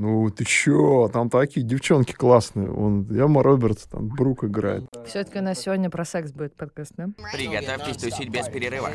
Ну, ты чё? Там такие девчонки классные. Он, Эмма Робертс, там Брук играет. Все-таки у нас сегодня про секс будет подкаст, да? Приготовьтесь тусить без перерыва.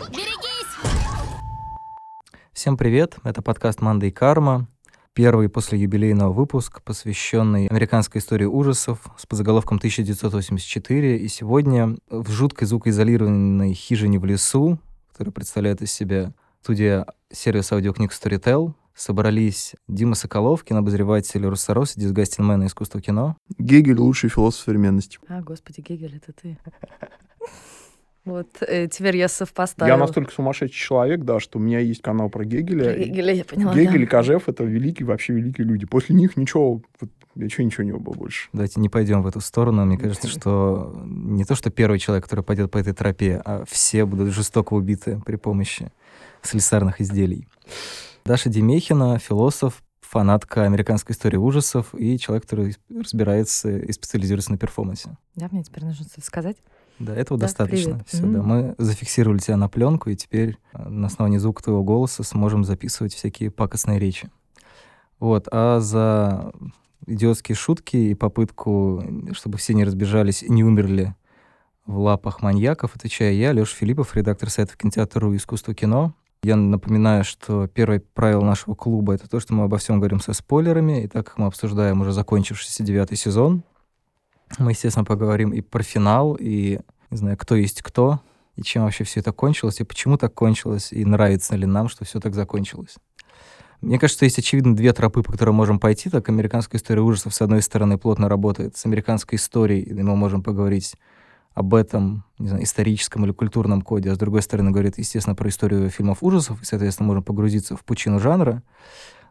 Всем привет, это подкаст «Манда и карма», первый после юбилейного выпуск, посвященный американской истории ужасов с подзаголовком 1984. И сегодня в жуткой звукоизолированной хижине в лесу, которая представляет из себя студия сервис аудиокниг Storytel, собрались Дима Соколов, кинообозреватель Руссорос и дисгастинмен искусства кино. Гегель — лучший философ современности. А, господи, Гегель, это ты. Вот, э, теперь я совпоставила. Я настолько сумасшедший человек, да, что у меня есть канал про Гегеля. Про Гегеля я поняла, Гегель да. и Кожев — это великие, вообще великие люди. После них ничего, вот, ничего, ничего не было больше. Давайте не пойдем в эту сторону. Мне кажется, что не то, что первый человек, который пойдет по этой тропе, а все будут жестоко убиты при помощи слесарных изделий. Даша Демехина, философ, фанатка американской истории ужасов и человек, который разбирается и специализируется на перформансе. Да, мне теперь нужно что-то сказать. Да, этого Да, достаточно. привет. Все, Мгм. да. Мы зафиксировали тебя на пленку, и теперь э, на основании звука твоего голоса сможем записывать всякие пакостные речи. Вот. А за идиотские шутки и попытку, чтобы все не разбежались и не умерли в лапах маньяков, отвечаю я, Леша Филиппов, редактор сайта кинотеатра «Искусство кино». Я напоминаю, что первое правило нашего клуба — это то, что мы обо всем говорим со спойлерами, и так как мы обсуждаем уже закончившийся девятый сезон, мы, естественно, поговорим и про финал, и, не знаю, кто есть кто, и чем вообще все это кончилось, и почему так кончилось, и нравится ли нам, что все так закончилось. Мне кажется, есть, очевидно, две тропы, по которым можем пойти. Так, американская история ужасов, с одной стороны, плотно работает с американской историей, и мы можем поговорить об этом, не знаю, историческом или культурном коде, а с другой стороны, говорит, естественно, про историю фильмов ужасов, и, соответственно, можем погрузиться в пучину жанра.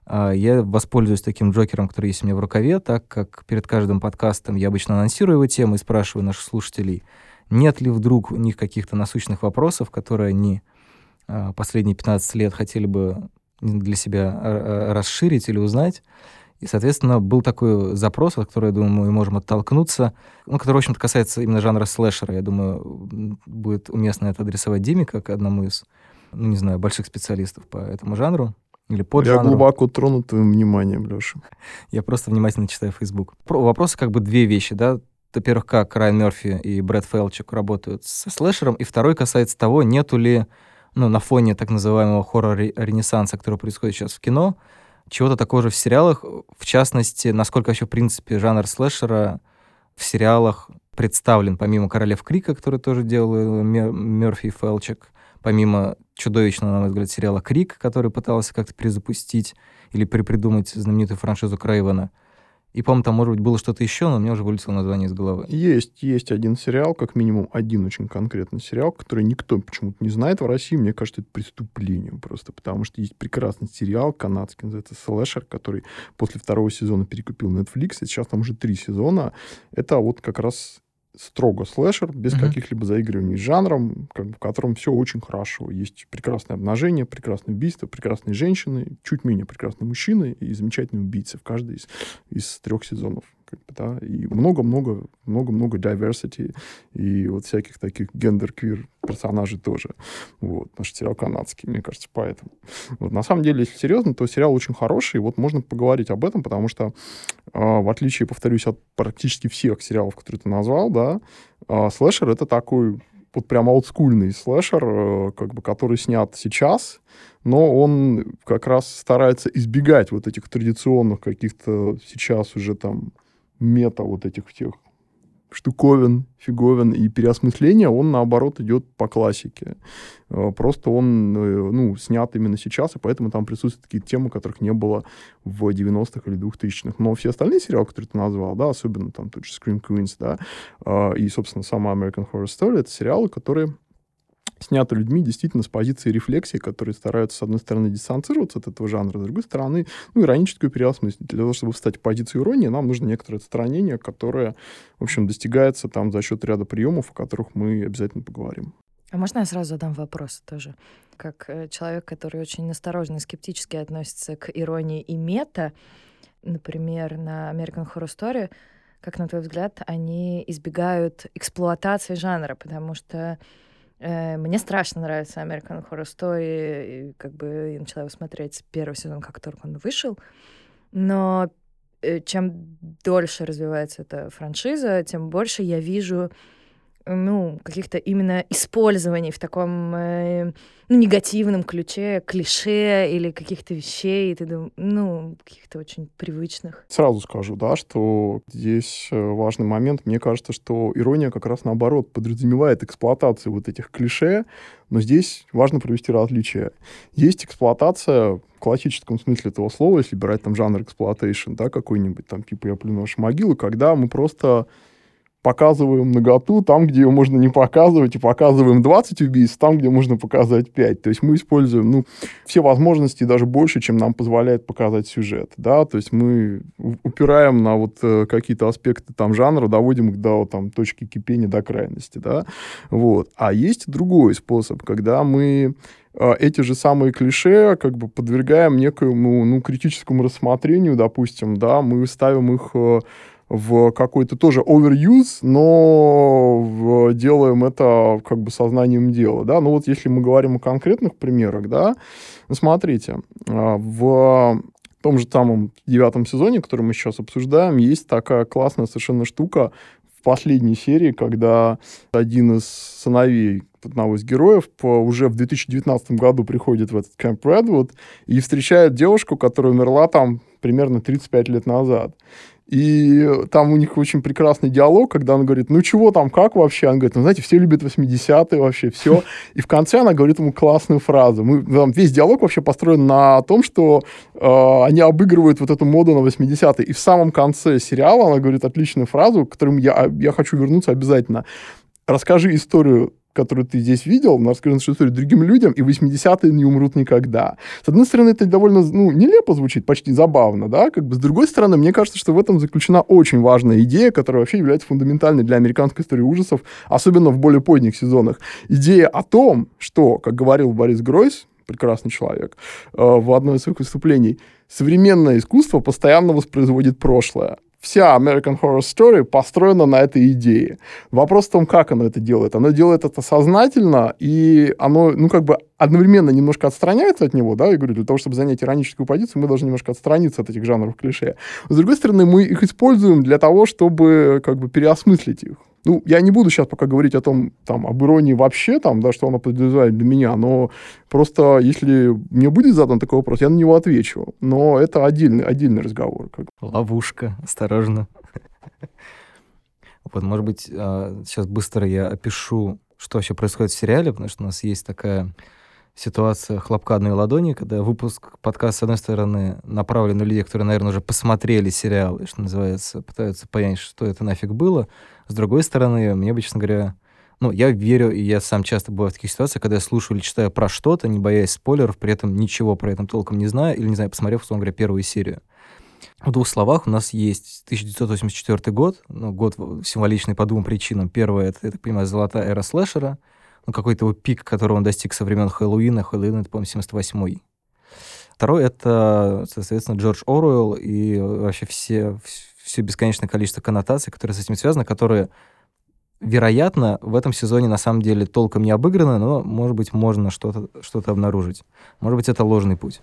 А, Я воспользуюсь таким джокером, который есть у меня в рукаве, так как перед каждым подкастом я обычно анонсирую его тему и спрашиваю наших слушателей, нет ли вдруг у них каких-то насущных вопросов, которые они а, последние 15 лет хотели бы для себя а, расширить или узнать. И, соответственно, был такой запрос, от которого, я думаю, мы можем оттолкнуться, ну, который, в общем-то, касается именно жанра слэшера. Я думаю, будет уместно это адресовать Диме, как одному из, ну, не знаю, больших специалистов по этому жанру. Или под Я глубоко тронут твоим вниманием, Леша. я просто внимательно читаю Facebook. Про- Вопросы как бы две вещи, да. Во-первых, как Райан Мерфи и Брэд Фелчик работают со слэшером, и второй касается того, нету ли, ну, на фоне так называемого хоррор-ренессанса, который происходит сейчас в кино, чего-то такого же в сериалах, в частности, насколько вообще, в принципе, жанр слэшера в сериалах представлен, помимо «Королев Крика», который тоже делал Мер- Мерфи и Фелчик, помимо чудовищного, на мой взгляд, сериала «Крик», который пытался как-то перезапустить или перепридумать знаменитую франшизу Крейвена. И, по-моему, там, может быть, было что-то еще, но мне уже вылетело название из головы. Есть, есть один сериал, как минимум один очень конкретный сериал, который никто почему-то не знает в России. Мне кажется, это преступлением просто, потому что есть прекрасный сериал канадский, называется «Слэшер», который после второго сезона перекупил Netflix, и сейчас там уже три сезона. Это вот как раз строго слэшер, без Мгм. каких-либо заигрываний с жанром, как бы, в котором все очень хорошо. Есть прекрасное обнажение, прекрасное убийство, прекрасные женщины, чуть менее прекрасные мужчины и замечательные убийцы в каждой из, из трех сезонов. Как бы, да, и много-много, много-много diversity и вот всяких таких гендер-квир персонажей тоже. Вот. Наш сериал канадский, мне кажется, поэтому. Вот. На самом деле, если серьезно, то сериал очень хороший, и вот можно поговорить об этом, потому что, а, в отличие, повторюсь, от практически всех сериалов, которые ты назвал, да, а, слэшер — это такой вот прям олдскульный слэшер, э, как бы, который снят сейчас, но он как раз старается избегать вот этих традиционных каких-то сейчас уже там мета вот этих всех штуковин, фиговин и переосмысления, он, наоборот, идет по классике. Э, Просто он, э, ну, снят именно сейчас, и поэтому там присутствуют такие темы, которых не было в 90-х или 2000-х. Но все остальные сериалы, которые ты назвал, да, особенно там тот же Scream Queens, да, э, и, собственно, сама American Horror Story, это сериалы, которые сняты людьми действительно с позиции рефлексии, которые стараются, с одной стороны, дистанцироваться от этого жанра, с другой стороны, ну, ироническую переосмыслить. Для того, чтобы встать в позицию иронии, нам нужно некоторое отстранение, которое, в общем, достигается там за счет ряда приемов, о которых мы обязательно поговорим. А можно я сразу задам вопрос тоже? Как э, человек, который очень осторожно и скептически относится к иронии и мета, например, на American Horror Story, как на твой взгляд, они избегают эксплуатации жанра, потому что мне страшно нравится American Horror Story, и как бы я начала его смотреть с первого сезона, как только он вышел, но э, чем дольше развивается эта франшиза, тем больше я вижу ну, каких-то именно использований в таком э, ну, негативном ключе, клише или каких-то вещей, ты дум... ну, каких-то очень привычных. Сразу скажу, да, что здесь э, важный момент. Мне кажется, что ирония как раз наоборот подразумевает эксплуатацию вот этих клише, но здесь важно провести различия. Есть эксплуатация в классическом смысле этого слова, если брать там жанр exploitation, да, какой-нибудь там типа «Я плюну ваши могилы», когда мы просто показываем наготу там, где ее можно не показывать, и показываем 20 убийств там, где можно показать 5. То есть мы используем ну, все возможности даже больше, чем нам позволяет показать сюжет. Да? То есть мы упираем на вот э, какие-то аспекты там жанра, доводим их до там, точки кипения, до крайности. Да? Вот. А есть другой способ, когда мы э, эти же самые клише как бы подвергаем некоему ну, критическому рассмотрению, допустим, да, мы ставим их э, в какой-то тоже overuse, но делаем это как бы сознанием дела, да. Ну вот если мы говорим о конкретных примерах, да, ну, смотрите, а, в том же самом девятом сезоне, который мы сейчас обсуждаем, есть такая классная совершенно штука в последней серии, когда один из сыновей одного из героев по, уже в 2019 году приходит в этот Кэмп Редвуд и встречает девушку, которая умерла там примерно 35 лет назад. И там у них очень прекрасный диалог, когда она говорит, ну чего там, как вообще? Она говорит, ну знаете, все любят 80-е вообще, все. И в конце она говорит ему классную фразу. Мы, там, весь диалог вообще построен на том, что э, они обыгрывают вот эту моду на 80-е. И в самом конце сериала она говорит отличную фразу, к которой я, я хочу вернуться обязательно. Расскажи историю которую ты здесь видел, на расскажи нашу историю другим людям, и 80-е не умрут никогда. С одной стороны, это довольно, ну, нелепо звучит, почти забавно, да, как бы с другой стороны, мне кажется, что в этом заключена очень важная идея, которая вообще является фундаментальной для американской истории ужасов, особенно в более поздних сезонах. Идея о том, что, как говорил Борис Гройс, прекрасный человек, э, в одном из своих выступлений, современное искусство постоянно воспроизводит прошлое вся American Horror Story построена на этой идее. Вопрос в том, как оно это делает. Оно делает это сознательно, и оно, ну, как бы одновременно немножко отстраняется от него, да, я говорю, для того, чтобы занять ироническую позицию, мы должны немножко отстраниться от этих жанров клише. С другой стороны, мы их используем для того, чтобы, как бы, переосмыслить их. Ну, я не буду сейчас пока говорить о том, там, об иронии вообще, там, да, что она подразумевает для меня, но просто если мне будет задан такой вопрос, я на него отвечу. Но это отдельный, отдельный разговор. Как... Ловушка, осторожно. Вот, может быть, сейчас а, быстро я опишу, что вообще происходит в сериале, потому что у нас есть такая ситуация хлопка одной ладони, когда выпуск подкаста, с одной стороны, направлен на людей, которые, наверное, уже посмотрели сериал, и, что называется, пытаются понять, что это нафиг было. С другой стороны, мне бы, честно говоря, ну, я верю, и я сам часто бываю в таких ситуациях, когда я слушаю или читаю про что-то, не боясь спойлеров, при этом ничего про это толком не знаю, или, не знаю, посмотрев, условно говоря, первую серию. В двух словах, у нас есть 1984 год, ну, год символичный по двум причинам. Первое, это, я так понимаю, золотая эра слэшера — ну, какой-то его пик, которого он достиг со времен Хэллоуина. Хэллоуин, это, по-моему, 78-й. Второй — это, соответственно, Джордж Оруэлл и вообще все, все бесконечное количество коннотаций, которые с этим связаны, которые, вероятно, в этом сезоне на самом деле толком не обыграны, но, может быть, можно что-то что обнаружить. Может быть, это ложный путь.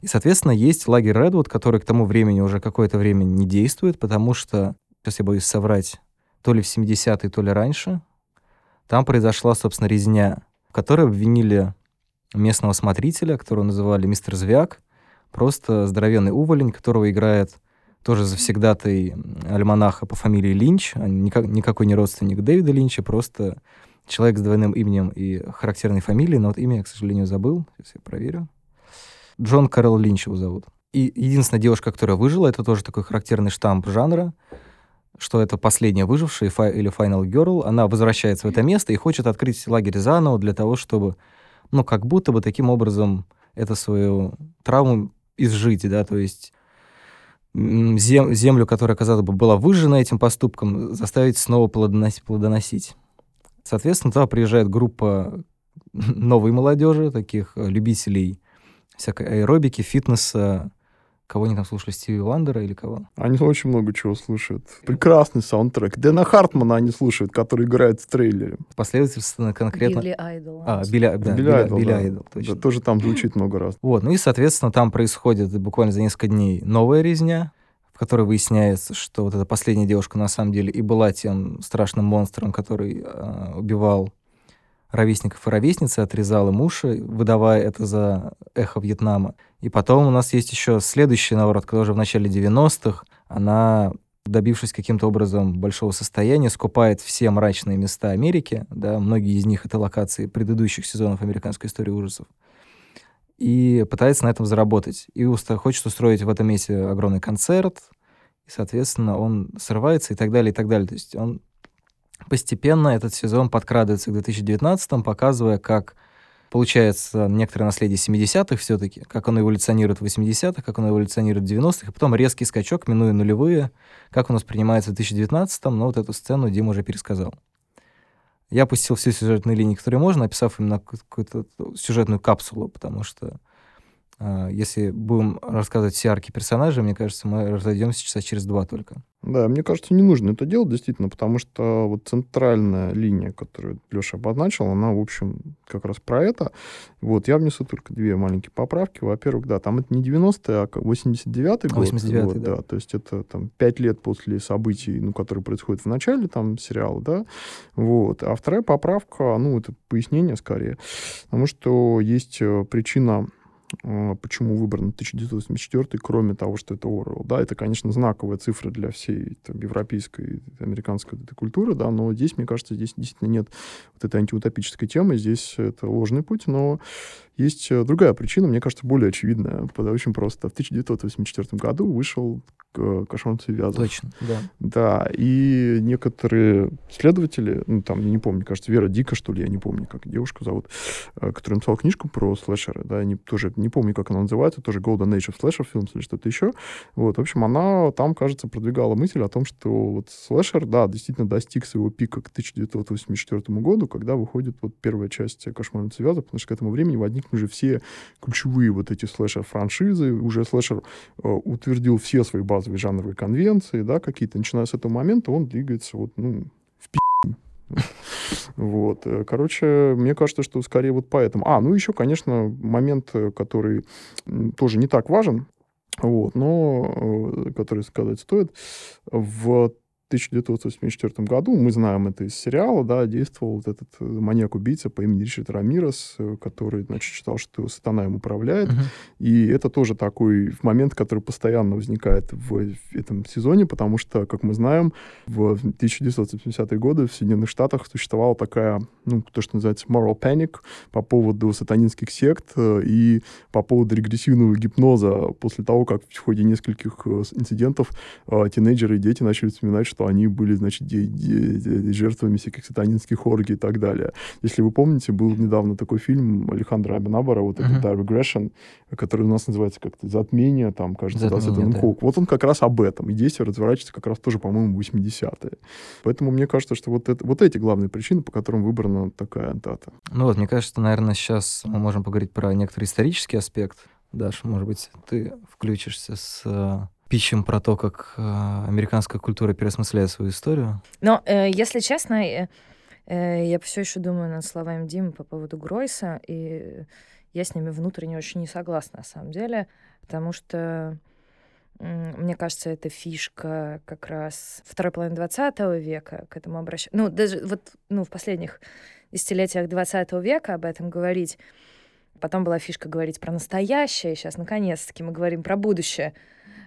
И, соответственно, есть лагерь Редвуд, который к тому времени уже какое-то время не действует, потому что, сейчас я боюсь соврать, то ли в 70-е, то ли раньше, там произошла, собственно, резня, в которой обвинили местного смотрителя, которого называли мистер Звяк, просто здоровенный уволень, которого играет тоже завсегдатый альманаха по фамилии Линч, никак, никакой не родственник Дэвида Линча, просто человек с двойным именем и характерной фамилией, но вот имя я, к сожалению, забыл, сейчас я проверю. Джон Карл Линч его зовут. И единственная девушка, которая выжила, это тоже такой характерный штамп жанра, что это последняя выжившая или Final Girl, она возвращается в это место и хочет открыть лагерь заново для того, чтобы, ну, как будто бы таким образом это свою травму изжить, да, то есть землю, которая, казалось бы, была выжжена этим поступком, заставить снова плодоносить. Соответственно, туда приезжает группа новой молодежи, таких любителей всякой аэробики, фитнеса, Кого они там слушали? Стиви Вандера или кого? Они очень много чего слушают. Прекрасный саундтрек. Дэна Хартмана они слушают, который играет в трейлере. Последовательно конкретно... Билли Айдол. А, Билли, да, Билли, Билли Айдол, Билли да. Айдол точно. Да, тоже там звучит много раз. Вот, ну и, соответственно, там происходит буквально за несколько дней новая резня, в которой выясняется, что вот эта последняя девушка на самом деле и была тем страшным монстром, который э, убивал ровесников и ровесницы, отрезал им уши, выдавая это за эхо Вьетнама. И потом у нас есть еще следующий наоборот, когда уже в начале 90-х она добившись каким-то образом большого состояния, скупает все мрачные места Америки, да, многие из них это локации предыдущих сезонов американской истории ужасов, и пытается на этом заработать. И уста хочет устроить в этом месте огромный концерт, и, соответственно, он срывается и так далее, и так далее. То есть он постепенно этот сезон подкрадывается к 2019 показывая, как получается некоторое наследие 70-х все-таки, как оно эволюционирует в 80-х, как оно эволюционирует в 90-х, и потом резкий скачок, минуя нулевые, как он воспринимается в 2019-м, но вот эту сцену Дима уже пересказал. Я опустил все сюжетные линии, которые можно, описав именно какую-то сюжетную капсулу, потому что если будем рассказывать все арки персонажей, мне кажется, мы разойдемся часа через два только. Да, мне кажется, не нужно это делать, действительно, потому что вот центральная линия, которую Леша обозначил, она, в общем, как раз про это. Вот, я внесу только две маленькие поправки. Во-первых, да, там это не 90-е, а 89-й год. 89 вот, да. да. То есть это там пять лет после событий, ну, которые происходят в начале там сериала, да. Вот. А вторая поправка, ну, это пояснение скорее, потому что есть э, причина а, почему выбран 1984, кроме того, что это Орвелл. Да, это, конечно, знаковая цифра для всей там, европейской, американской этой культуры, да, но здесь, мне кажется, здесь действительно нет вот этой антиутопической темы, здесь это ложный путь, но есть э, другая причина, мне кажется, более очевидная. Очень просто. В 1984 году вышел Кошмар Вязов. Точно, да. Да, и некоторые следователи, ну, там, я не помню, кажется, Вера Дика, что ли, я не помню, как девушку зовут, э, которая написала книжку про слэшеры, да, не, тоже не помню, как она называется, тоже Golden Age of Slasher Films или что-то еще. Вот, в общем, она там, кажется, продвигала мысль о том, что вот слэшер, да, действительно достиг своего пика к 1984 году, когда выходит вот первая часть Кошмар Вязов, потому что к этому времени возникли уже все ключевые вот эти слэшер-франшизы, уже слэшер э, утвердил все свои базовые жанровые конвенции, да, какие-то. Начиная с этого момента он двигается вот, ну, в пи***. Вот. Э, короче, мне кажется, что скорее вот поэтому. А, ну еще, конечно, момент, э, который тоже не так важен, вот, но э, который сказать стоит. В 1984 году, мы знаем это из сериала, да, действовал вот этот э, маньяк-убийца по имени Ричард Рамирес, э, который, значит, считал, что сатана им управляет. Uh-huh. И это тоже такой момент, который постоянно возникает в этом сезоне, потому что, как мы знаем, в 1970-е годы в Соединенных Штатах существовала такая, ну, то, что называется moral panic по поводу сатанинских сект э, и по поводу регрессивного гипноза после того, как в ходе нескольких инцидентов тинейджеры и дети начали вспоминать, что что они были, значит, жертвами всяких сатанинских оргий и так далее. Если вы помните, был недавно такой фильм Александра Абинабара, вот uh-huh. этот Regression, который у нас называется как-то «Затмение», там, кажется, Затмение, да, да. Вот он как раз об этом. И действие разворачивается как раз тоже, по-моему, 80-е. Поэтому мне кажется, что вот, это, вот эти главные причины, по которым выбрана такая дата. Ну вот, мне кажется, наверное, сейчас мы можем поговорить про некоторый исторический аспект. Даш, может быть, ты включишься с питчем про то, как э, американская культура переосмысляет свою историю. Но, э, если честно, э, я все еще думаю над словами Димы по поводу Гройса, и я с ними внутренне очень не согласна, на самом деле, потому что мне кажется, это фишка как раз второй половины 20 века к этому обращаться. Ну, даже вот ну, в последних десятилетиях 20 века об этом говорить. Потом была фишка говорить про настоящее. Сейчас, наконец-таки, мы говорим про будущее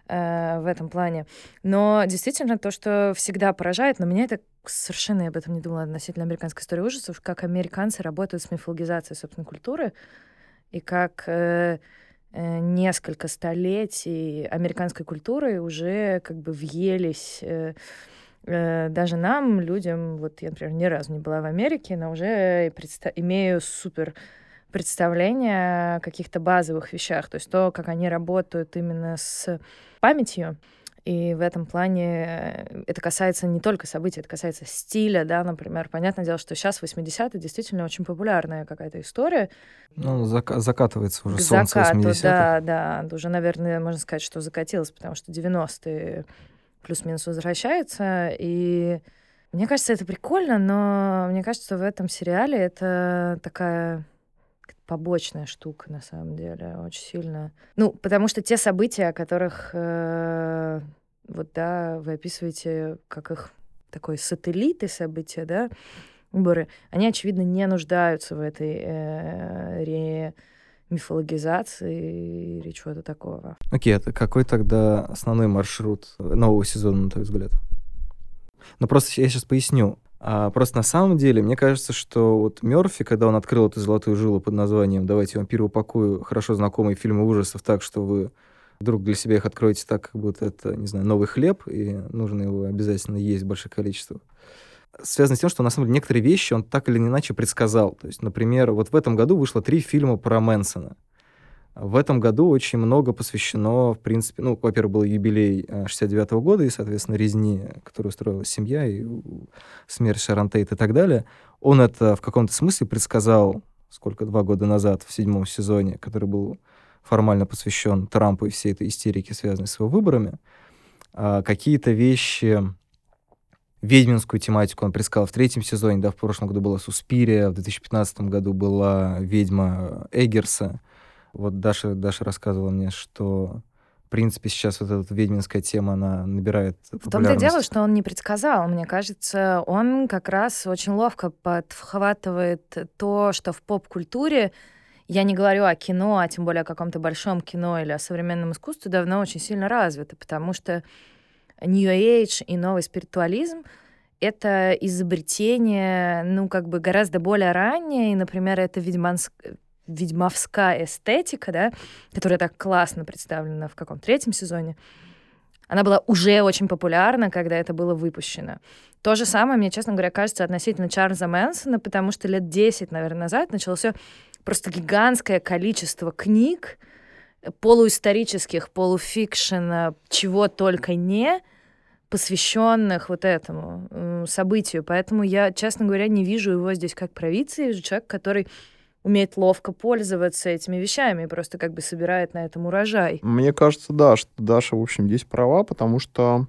э, в этом плане. Но действительно то, что всегда поражает, но меня это совершенно я об этом не думала относительно американской истории ужасов, как американцы работают с мифологизацией собственной культуры и как э, э, несколько столетий американской культуры уже как бы въелись э, э, даже нам, людям, вот я, например, ни разу не была в Америке, но уже имею супер представление о каких-то базовых вещах, то есть то, как они работают именно с памятью. И в этом плане э, это касается не только событий, это касается стиля, да, например. Понятное дело, что сейчас 80-е действительно очень популярная какая-то история. Ну, зак- закатывается уже К солнце закату, 80-х. да, да. Уже, наверное, можно сказать, что закатилось, потому что 90-е плюс-минус возвращаются. И мне кажется, это прикольно, но мне кажется, что в этом сериале это такая побочная штука, на самом деле, очень сильно. Ну, потому что те события, о которых э, вот, да, вы описываете, как их такой сателлиты события, да, выборы, они, очевидно, не нуждаются в этой э, ре мифологизации или чего-то такого. Окей, okay, какой тогда основной маршрут нового сезона, на твой взгляд? Ну, просто я сейчас поясню. А просто на самом деле, мне кажется, что вот Мерфи, когда он открыл эту золотую жилу под названием «Давайте вампиру упакую хорошо знакомые фильмы ужасов так, что вы вдруг для себя их откроете так, как будто это, не знаю, новый хлеб, и нужно его обязательно есть большое количество. Связано с тем, что на самом деле некоторые вещи он так или иначе предсказал. То есть, например, вот в этом году вышло три фильма про Мэнсона. В этом году очень много посвящено, в принципе, ну, во-первых, был юбилей 69 -го года и, соответственно, резни, которую устроила семья, и смерть Шарон Тейт и так далее. Он это в каком-то смысле предсказал, сколько, два года назад, в седьмом сезоне, который был формально посвящен Трампу и всей этой истерике, связанной с его выборами. А какие-то вещи, ведьминскую тематику он предсказал в третьем сезоне, да, в прошлом году была Суспирия, в 2015 году была ведьма Эггерса, вот Даша, Даша рассказывала мне, что в принципе, сейчас вот эта ведьминская тема, она набирает В том-то и дело, что он не предсказал. Мне кажется, он как раз очень ловко подхватывает то, что в поп-культуре, я не говорю о кино, а тем более о каком-то большом кино или о современном искусстве, давно очень сильно развито, потому что New Age и новый спиритуализм — это изобретение, ну, как бы гораздо более раннее, и, например, это ведьманск ведьмовская эстетика, да, которая так классно представлена в каком третьем сезоне, она была уже очень популярна, когда это было выпущено. То же самое, мне, честно говоря, кажется относительно Чарльза Мэнсона, потому что лет 10, наверное, назад началось просто гигантское количество книг, полуисторических, полуфикшн, чего только не, посвященных вот этому событию. Поэтому я, честно говоря, не вижу его здесь как провидца, вижу человек, который умеет ловко пользоваться этими вещами, просто как бы собирает на этом урожай. Мне кажется, да, что Даша, в общем, здесь права, потому что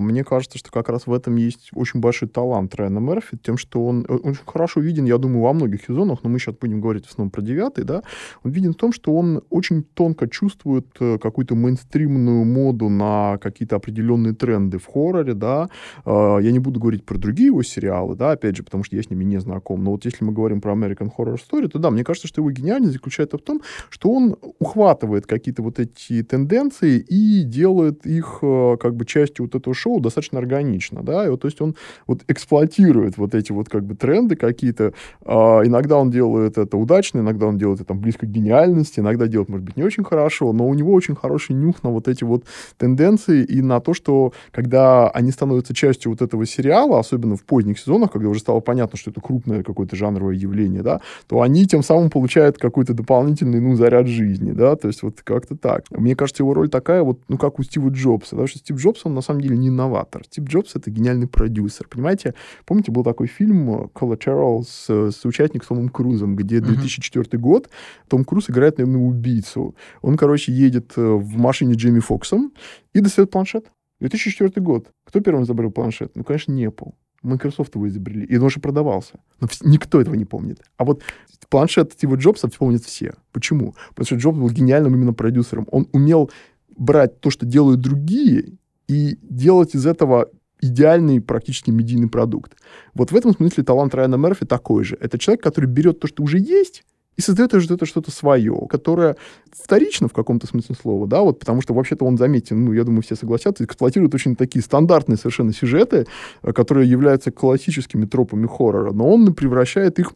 мне кажется, что как раз в этом есть очень большой талант Райана Мерфи, тем, что он, э, он очень хорошо виден, я думаю, во многих сезонах, но мы сейчас будем говорить в основном про девятый, да, он виден в том, что он очень тонко чувствует э, какую-то мейнстримную моду на какие-то определенные тренды в хорроре, да. А, я не буду говорить про другие его сериалы, да, опять же, потому что я с ними не знаком, но вот если мы говорим про American Horror Story, то да, мне кажется, что его гениальность заключается в том, что он ухватывает какие-то вот эти тенденции и делает их э, как бы частью вот этого шоу, шоу достаточно органично, да, и вот, то есть он вот эксплуатирует вот эти вот как бы тренды какие-то, а, иногда он делает это удачно, иногда он делает это там близко к гениальности, иногда делает, может быть, не очень хорошо, но у него очень хороший нюх на вот эти вот тенденции и на то, что когда они становятся частью вот этого сериала, особенно в поздних сезонах, когда уже стало понятно, что это крупное какое-то жанровое явление, да, то они тем самым получают какой-то дополнительный, ну, заряд жизни, да, то есть вот как-то так. Мне кажется, его роль такая вот, ну, как у Стива Джобса, потому что Стив Джобс, он на самом деле не новатор. Стив Джобс — это гениальный продюсер, понимаете? Помните, был такой фильм Collateral с, с участником Томом Крузом, где 2004 uh-huh. год, Том Круз играет, наверное, убийцу. Он, короче, едет э, в машине Джейми Фоксом и достает планшет. 2004 год. Кто первым изобрел планшет? Ну, конечно, не Apple. Microsoft его изобрели, и он уже продавался. Но никто этого не помнит. А вот планшет Стива Джобса помнят все. Почему? Потому что Джобс был гениальным именно продюсером. Он умел брать то, что делают другие, и делать из этого идеальный практически медийный продукт. Вот в этом смысле талант Райана Мерфи такой же. Это человек, который берет то, что уже есть, и создает уже это что-то свое, которое вторично в каком-то смысле слова, да, вот потому что вообще-то он заметен, ну, я думаю, все согласятся, эксплуатирует очень такие стандартные совершенно сюжеты, э, которые являются классическими тропами хоррора, но он превращает их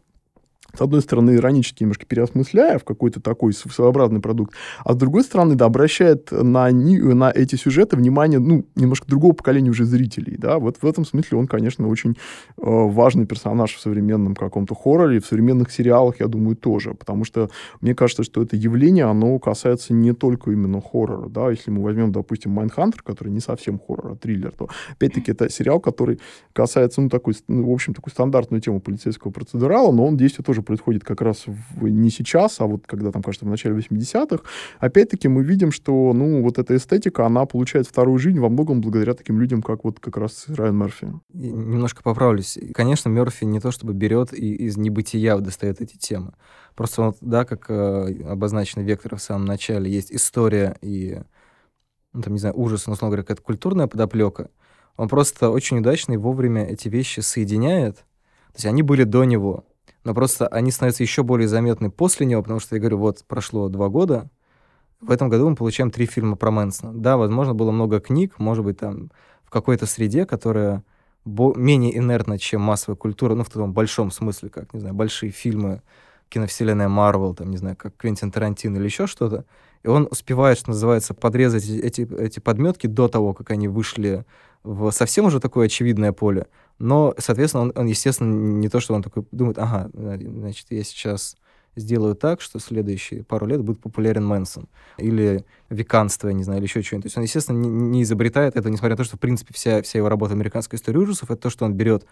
с одной стороны, иронически немножко переосмысляя в какой-то такой своеобразный продукт, а с другой стороны, да, обращает на, на эти сюжеты внимание, ну, немножко другого поколения уже зрителей, да, вот в этом смысле он, конечно, очень э, важный персонаж в современном каком-то хорроре, в современных сериалах, я думаю, тоже, потому что мне кажется, что это явление, оно касается не только именно хоррора, да, если мы возьмем, допустим, Mindhunter, который не совсем хоррор, а триллер, то, опять-таки, это сериал, который касается, ну, такой, ну, в общем, такую стандартную тему полицейского процедурала, но он действует тоже происходит как раз в, не сейчас, а вот когда там, кажется, в начале 80-х, опять-таки мы видим, что, ну, вот эта эстетика, она получает вторую жизнь во многом благодаря таким людям, как вот как раз Райан Мерфи. Немножко поправлюсь. Конечно, Мерфи не то чтобы берет и из небытия достает эти темы. Просто вот, да, как э, обозначено Вектор в самом начале, есть история и ну, там, не знаю, ужас, но, условно говоря, какая-то культурная подоплека, он просто очень удачно и вовремя эти вещи соединяет. То есть они были до него, но просто они становятся еще более заметны после него, потому что, я говорю, вот прошло два года, в этом году мы получаем три фильма про Мэнсона. Да, возможно, было много книг, может быть, там в какой-то среде, которая менее инертна, чем массовая культура, ну, в том большом смысле, как, не знаю, большие фильмы, киновселенная Марвел, там, не знаю, как Квентин Тарантино или еще что-то, и он успевает, что называется, подрезать эти, эти подметки до того, как они вышли в совсем уже такое очевидное поле. Но, соответственно, он, он естественно, не то, что он такой думает, ага, значит, я сейчас сделаю так, что следующие пару лет будет популярен Мэнсон. Или веканство, я не знаю, или еще что-нибудь. То есть он, естественно, не, не изобретает это, несмотря на то, что, в принципе, вся, вся его работа американской истории ужасов, это то, что он берет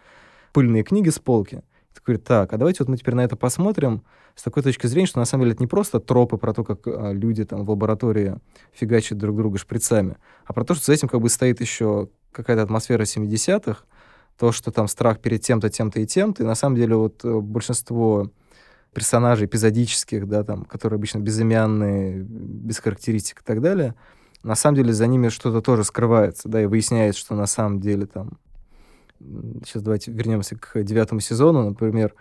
пыльные книги с полки, такой, так, а давайте вот мы теперь на это посмотрим с такой точки зрения, что на самом деле это не просто тропы про то, как а, люди там в лаборатории фигачат друг друга шприцами, а про то, что за этим как бы стоит еще какая-то атмосфера 70-х, то, что там страх перед тем-то, тем-то и тем-то, и на самом деле вот э, большинство персонажей эпизодических, да, там, которые обычно безымянные, без характеристик и так далее, на самом деле за ними что-то тоже скрывается, да, и выясняется, что на самом деле там... Сейчас давайте вернемся к девятому сезону, например,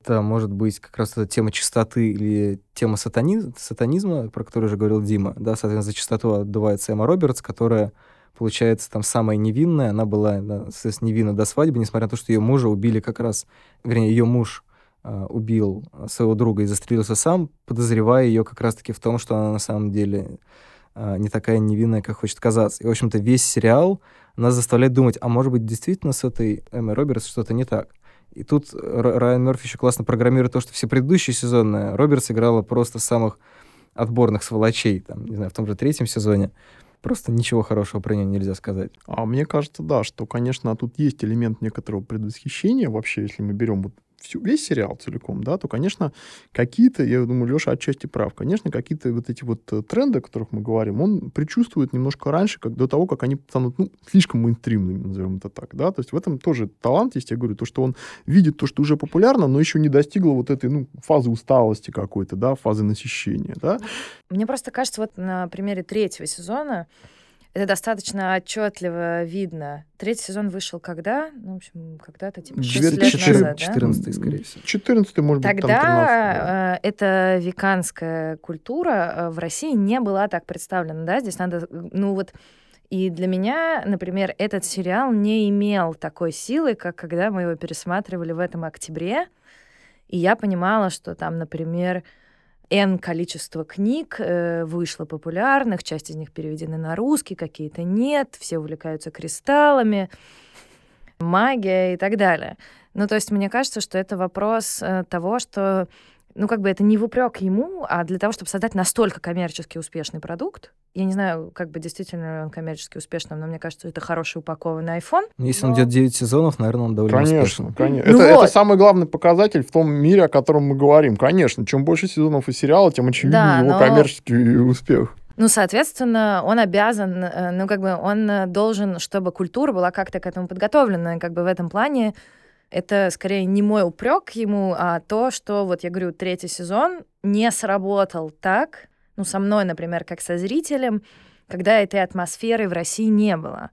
это может быть как раз эта тема чистоты или тема сатаниз... сатанизма, про которую уже говорил Дима, да, соответственно, за чистоту отдувается Эмма Робертс, которая получается, там самая невинная, она была, да, соответственно, невинна до свадьбы, несмотря на то, что ее мужа убили как раз, вернее, ее муж э, убил своего друга и застрелился сам, подозревая ее как раз-таки в том, что она на самом деле э, не такая невинная, как хочет казаться. И, в общем-то, весь сериал нас заставляет думать, а может быть, действительно с этой Эммой Робертс что-то не так. И тут Райан Мерфи еще классно программирует то, что все предыдущие сезоны Робертс играла просто самых отборных сволочей, там, не знаю, в том же третьем сезоне. Просто ничего хорошего про нее нельзя сказать. А мне кажется, да, что, конечно, тут есть элемент некоторого предвосхищения вообще, если мы берем вот всю, весь сериал целиком, да, то, конечно, какие-то, я думаю, Леша отчасти прав, конечно, какие-то вот эти вот э, тренды, о которых мы говорим, он предчувствует немножко раньше, как до того, как они станут, ну, слишком мейнстримными, назовем это так, да, то есть в этом тоже талант есть, я говорю, то, что он видит то, что уже популярно, но еще не достигло вот этой, ну, фазы усталости какой-то, да, фазы насыщения, да. Мне просто кажется, вот на примере третьего сезона, это достаточно отчетливо видно. Третий сезон вышел когда? Ну, в общем, когда-то, типа, 6 лет 14, назад, 14 да? скорее всего. 14 может быть, Тогда там 13 да. э, эта веканская культура э, в России не была так представлена, да? Здесь надо, ну вот, и для меня, например, этот сериал не имел такой силы, как когда мы его пересматривали в этом октябре, и я понимала, что там, например, N количество книг э, вышло популярных, часть из них переведены на русский, какие-то нет, все увлекаются кристаллами, магия и так далее. Ну, то есть мне кажется, что это вопрос э, того, что ну, как бы это не в упрек ему, а для того, чтобы создать настолько коммерчески успешный продукт. Я не знаю, как бы действительно он коммерчески успешный, но мне кажется, это хороший упакованный iPhone. Ну, Если но... он идет 9 сезонов, наверное, он довольно Конечно, успешный. конечно. Ну это, вот. это самый главный показатель в том мире, о котором мы говорим. Конечно, чем больше сезонов и сериала, тем очевиднее Да, его но- коммерческий успех. Ну, соответственно, он обязан, э, ну, как бы он э, должен, чтобы культура была как-то к этому подготовлена. И как бы в этом плане это скорее не мой упрек ему, а то, что, вот я говорю, третий сезон не сработал так, ну, со мной, например, как со зрителем, когда этой атмосферы в России не было.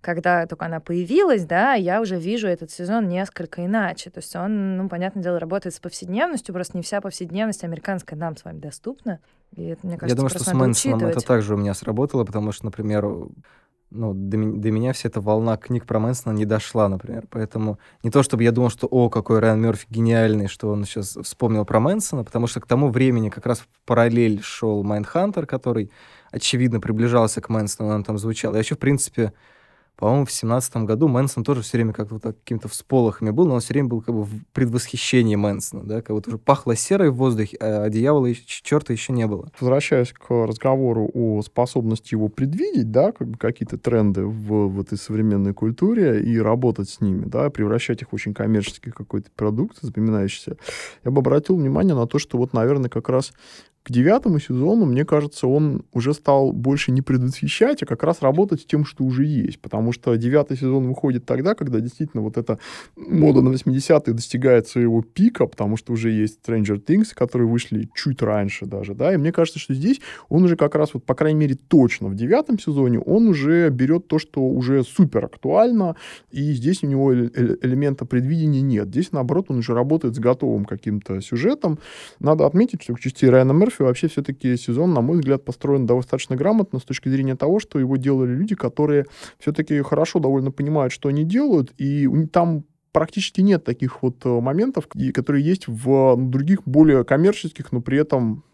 Когда только она появилась, да, я уже вижу этот сезон несколько иначе. То есть он, ну, понятное дело, работает с повседневностью, просто не вся повседневность американская нам с вами доступна. И это, мне кажется, Я думаю, что с Мэнсоном это также у меня сработало, потому что, например, ну, до, до меня вся эта волна книг про Мэнсона не дошла, например. Поэтому не то, чтобы я думал, что, о, какой Райан Мерфи гениальный, что он сейчас вспомнил про Мэнсона, потому что к тому времени как раз в параллель шел Майндхантер, который, очевидно, приближался к Мэнсону, он там звучал. И вообще, в принципе, по-моему, в семнадцатом году Мэнсон тоже все время как-то вот так какими-то всполохами был, но он все время был как бы в предвосхищении Мэнсона, да, как будто уже пахло серой в воздухе, а дьявола и черта еще не было. Возвращаясь к разговору о способности его предвидеть, да, как бы какие-то тренды в, в этой современной культуре и работать с ними, да, превращать их в очень коммерческий какой-то продукт, запоминающийся, я бы обратил внимание на то, что вот, наверное, как раз к девятому сезону, мне кажется, он уже стал больше не предотвещать, а как раз работать с тем, что уже есть. Потому что девятый сезон выходит тогда, когда действительно вот эта мода на 80-е достигает своего пика, потому что уже есть Stranger Things, которые вышли чуть раньше даже, да, и мне кажется, что здесь он уже как раз, вот, по крайней мере, точно в девятом сезоне он уже берет то, что уже супер актуально, и здесь у него элемента предвидения нет. Здесь, наоборот, он уже работает с готовым каким-то сюжетом. Надо отметить, что в части Райана Мерфи вообще все-таки сезон, на мой взгляд, построен достаточно грамотно с точки зрения того, что его делали люди, которые все-таки хорошо довольно понимают, что они делают, и там практически нет таких вот э, моментов, которые есть в других более коммерческих, но при этом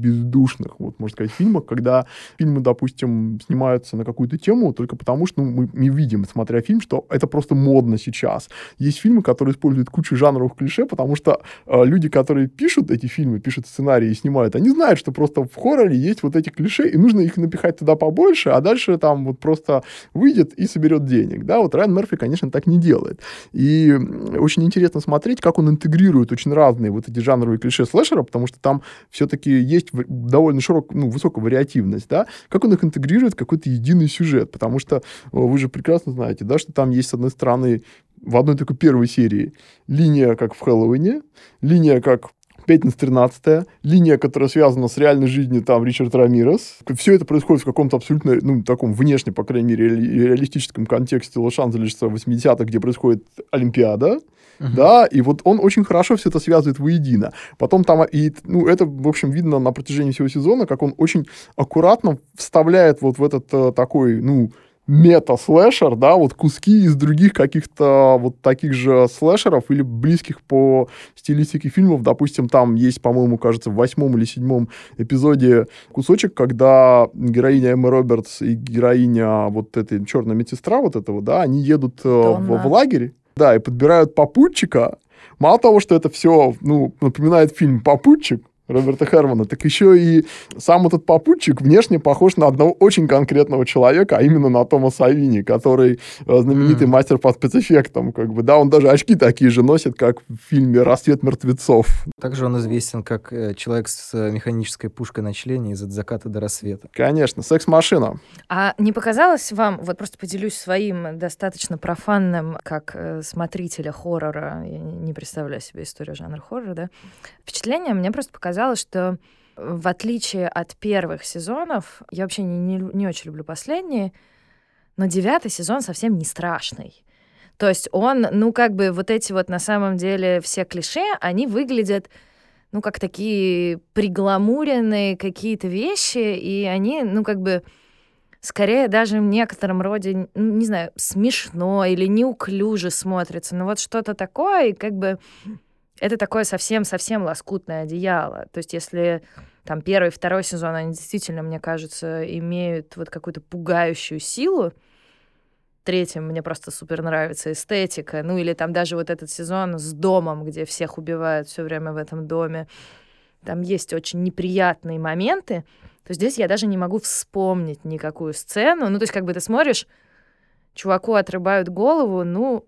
бездушных, вот, можно сказать, фильмах, когда фильмы, допустим, снимаются на какую-то тему только потому, что ну, мы не видим, смотря фильм, что это просто модно сейчас. Есть фильмы, которые используют кучу жанровых клише, потому что э, люди, которые пишут эти фильмы, пишут сценарии и снимают, они знают, что просто в хорроре есть вот эти клише, и нужно их напихать туда побольше, а дальше там вот просто выйдет и соберет денег. Да, вот Райан Мерфи, конечно, так не делает. И очень интересно смотреть, как он интегрирует очень разные вот эти жанровые клише слэшера, потому что там все-таки есть довольно широкая, ну, высокая вариативность, да, как он их интегрирует в какой-то единый сюжет, потому что э, вы же прекрасно знаете, да, что там есть, с одной стороны, в одной такой первой серии линия, как в Хэллоуине, линия, как Пятница 13 линия, которая связана с реальной жизнью, там, Ричард Рамирес. Все это происходит в каком-то абсолютно, ну, таком внешне, по крайней мере, реалистическом контексте Лос-Анджелеса 80-х, где происходит Олимпиада. Uh-huh. Да, и вот он очень хорошо все это связывает воедино. Потом там, и, ну, это, в общем, видно на протяжении всего сезона, как он очень аккуратно вставляет вот в этот э, такой, ну, мета-слэшер, да, вот куски из других каких-то вот таких же слэшеров или близких по стилистике фильмов. Допустим, там есть, по-моему, кажется, в восьмом или седьмом эпизоде кусочек, когда героиня Эмма Робертс и героиня вот этой черная медсестра вот этого, да, они едут э, в, в лагерь, да, и подбирают попутчика. Мало того, что это все, ну, напоминает фильм «Попутчик», Роберта Хермана, так еще и сам этот попутчик внешне похож на одного очень конкретного человека, а именно на Тома Савини, который э, знаменитый mm. мастер по спецэффектам, как бы, да, он даже очки такие же носит, как в фильме «Рассвет мертвецов». Также он известен как э, человек с э, механической пушкой на члене из «От заката до рассвета». Конечно, секс-машина. А не показалось вам, вот просто поделюсь своим достаточно профанным, как смотрителя хоррора, я не представляю себе историю жанра хоррора, да, впечатление мне просто показалось, показалось, что в отличие от первых сезонов, я вообще не, не, не очень люблю последние, но девятый сезон совсем не страшный. То есть он, ну, как бы вот эти вот на самом деле все клише, они выглядят, ну, как такие пригламуренные какие-то вещи, и они, ну, как бы скорее даже в некотором роде, ну, не знаю, смешно или неуклюже смотрится. Ну, вот что-то такое, и как бы это такое совсем-совсем лоскутное одеяло. То есть если там первый, второй сезон, они действительно, мне кажется, имеют вот какую-то пугающую силу, третьем мне просто супер нравится эстетика. Ну или там даже вот этот сезон с домом, где всех убивают все время в этом доме. Там есть очень неприятные моменты. То здесь я даже не могу вспомнить никакую сцену. Ну, то есть, как бы ты смотришь, чуваку отрывают голову, ну,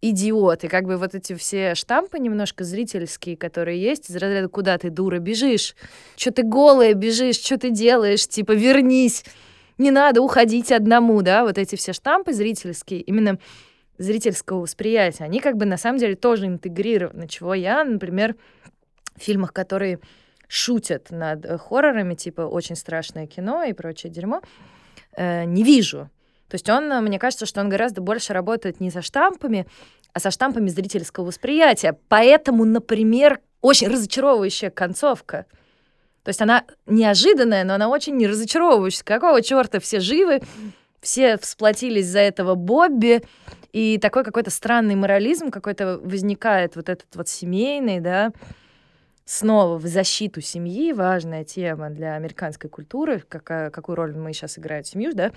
идиоты, как бы вот эти все штампы немножко зрительские, которые есть, из разряда «Куда ты, дура, бежишь? Что ты голая бежишь? Что ты делаешь? Типа, вернись! Не надо уходить одному!» Да, вот эти все штампы зрительские, именно зрительского восприятия, они как бы на самом деле тоже интегрированы, чего я, например, в фильмах, которые шутят над э, хоррорами, типа «Очень страшное кино» и прочее дерьмо, э, не вижу. То есть он, мне кажется, что он гораздо больше работает не со штампами, а со штампами зрительского восприятия. Поэтому, например, очень разочаровывающая концовка. То есть она неожиданная, но она очень не разочаровывающая. Какого черта все живы, все всплотились за этого Бобби, и такой какой-то странный морализм какой-то возникает, вот этот вот семейный, да, снова в защиту семьи, важная тема для американской культуры, какая, какую роль мы сейчас играем семью, да,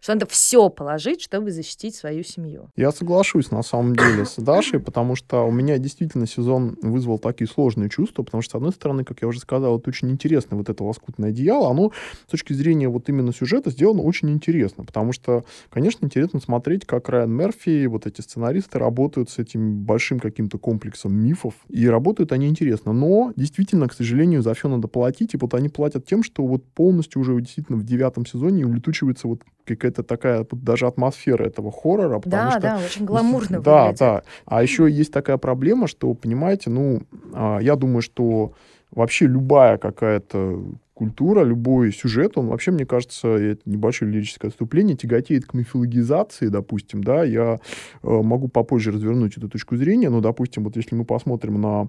что надо все положить, чтобы защитить свою семью. Я соглашусь на самом деле с Дашей, потому что у меня действительно сезон вызвал такие сложные чувства, потому что, с одной стороны, как я уже сказал, это очень интересно, вот это лоскутное одеяло, оно с точки зрения вот именно сюжета сделано очень интересно, потому что, конечно, интересно смотреть, как Райан Мерфи, вот эти сценаристы работают с этим большим каким-то комплексом мифов, и работают они интересно, но действительно, к сожалению, за все надо платить, и вот они платят тем, что вот полностью уже действительно в девятом сезоне улетучивается вот какая-то такая вот даже атмосфера этого хоррора. Да, что, да, очень гламурно Да, выглядит. да. А еще есть такая проблема, что, понимаете, ну, а, я думаю, что вообще любая какая-то культура, любой сюжет, он вообще, мне кажется, это небольшое лирическое отступление, тяготеет к мифологизации, допустим, да, я э, могу попозже развернуть эту точку зрения, но, допустим, вот если мы посмотрим на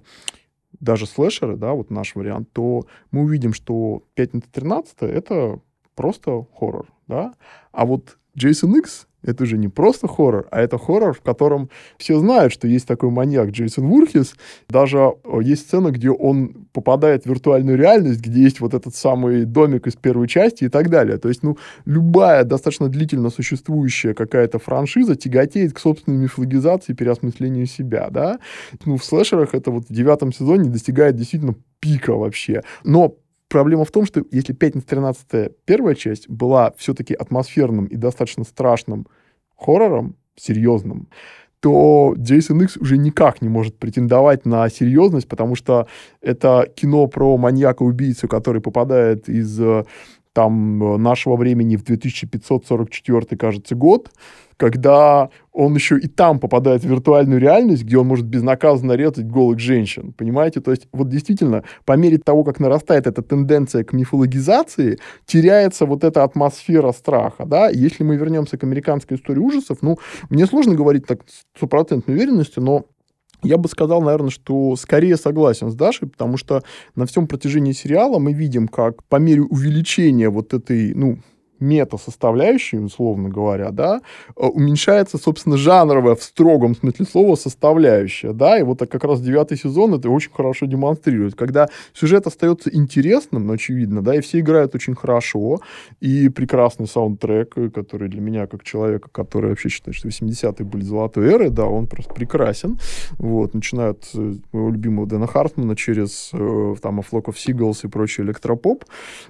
даже слэшеры, да, вот наш вариант, то мы увидим, что «Пятница 13 это просто хоррор, да, а вот Джейсон Икс это же не просто хоррор, а это хоррор, в котором все знают, что есть такой маньяк Джейсон Вурхис. Даже э, есть сцена, где он попадает в виртуальную реальность, где есть вот этот самый домик из первой части и так далее. То есть, ну, любая достаточно длительно существующая какая-то франшиза тяготеет к собственной мифологизации и переосмыслению себя, да. Ну, в слэшерах это вот в девятом сезоне достигает действительно пика вообще. Но Проблема в том, что если «Пятница 13 первая часть была все-таки атмосферным и достаточно страшным хоррором, серьезным, то Джейсон Икс уже никак не может претендовать на серьезность, потому что это кино про маньяка-убийцу, который попадает из э, там нашего времени в 2544, кажется, год, когда он еще и там попадает в виртуальную реальность, где он может безнаказанно резать голых женщин. Понимаете? То есть вот действительно, по мере того, как нарастает эта тенденция к мифологизации, теряется вот эта атмосфера страха. Да? Если мы вернемся к американской истории ужасов, ну, мне сложно говорить так с стопроцентной уверенностью, но я бы сказал, наверное, что скорее согласен с Дашей, потому что на всем протяжении сериала мы видим, как по мере увеличения вот этой, ну, мета-составляющей, условно говоря, да, э, уменьшается, собственно, жанровая в строгом смысле слова составляющая, да, и вот так как раз девятый сезон это очень хорошо демонстрирует, когда сюжет остается интересным, очевидно, да, и все играют очень хорошо, и прекрасный саундтрек, э, который для меня, как человека, который вообще считает, что 80-е были золотой эры, да, он просто прекрасен, вот, начиная от э, моего любимого Дэна Хартмана через, там, A Flock of Seagulls и прочий электропоп.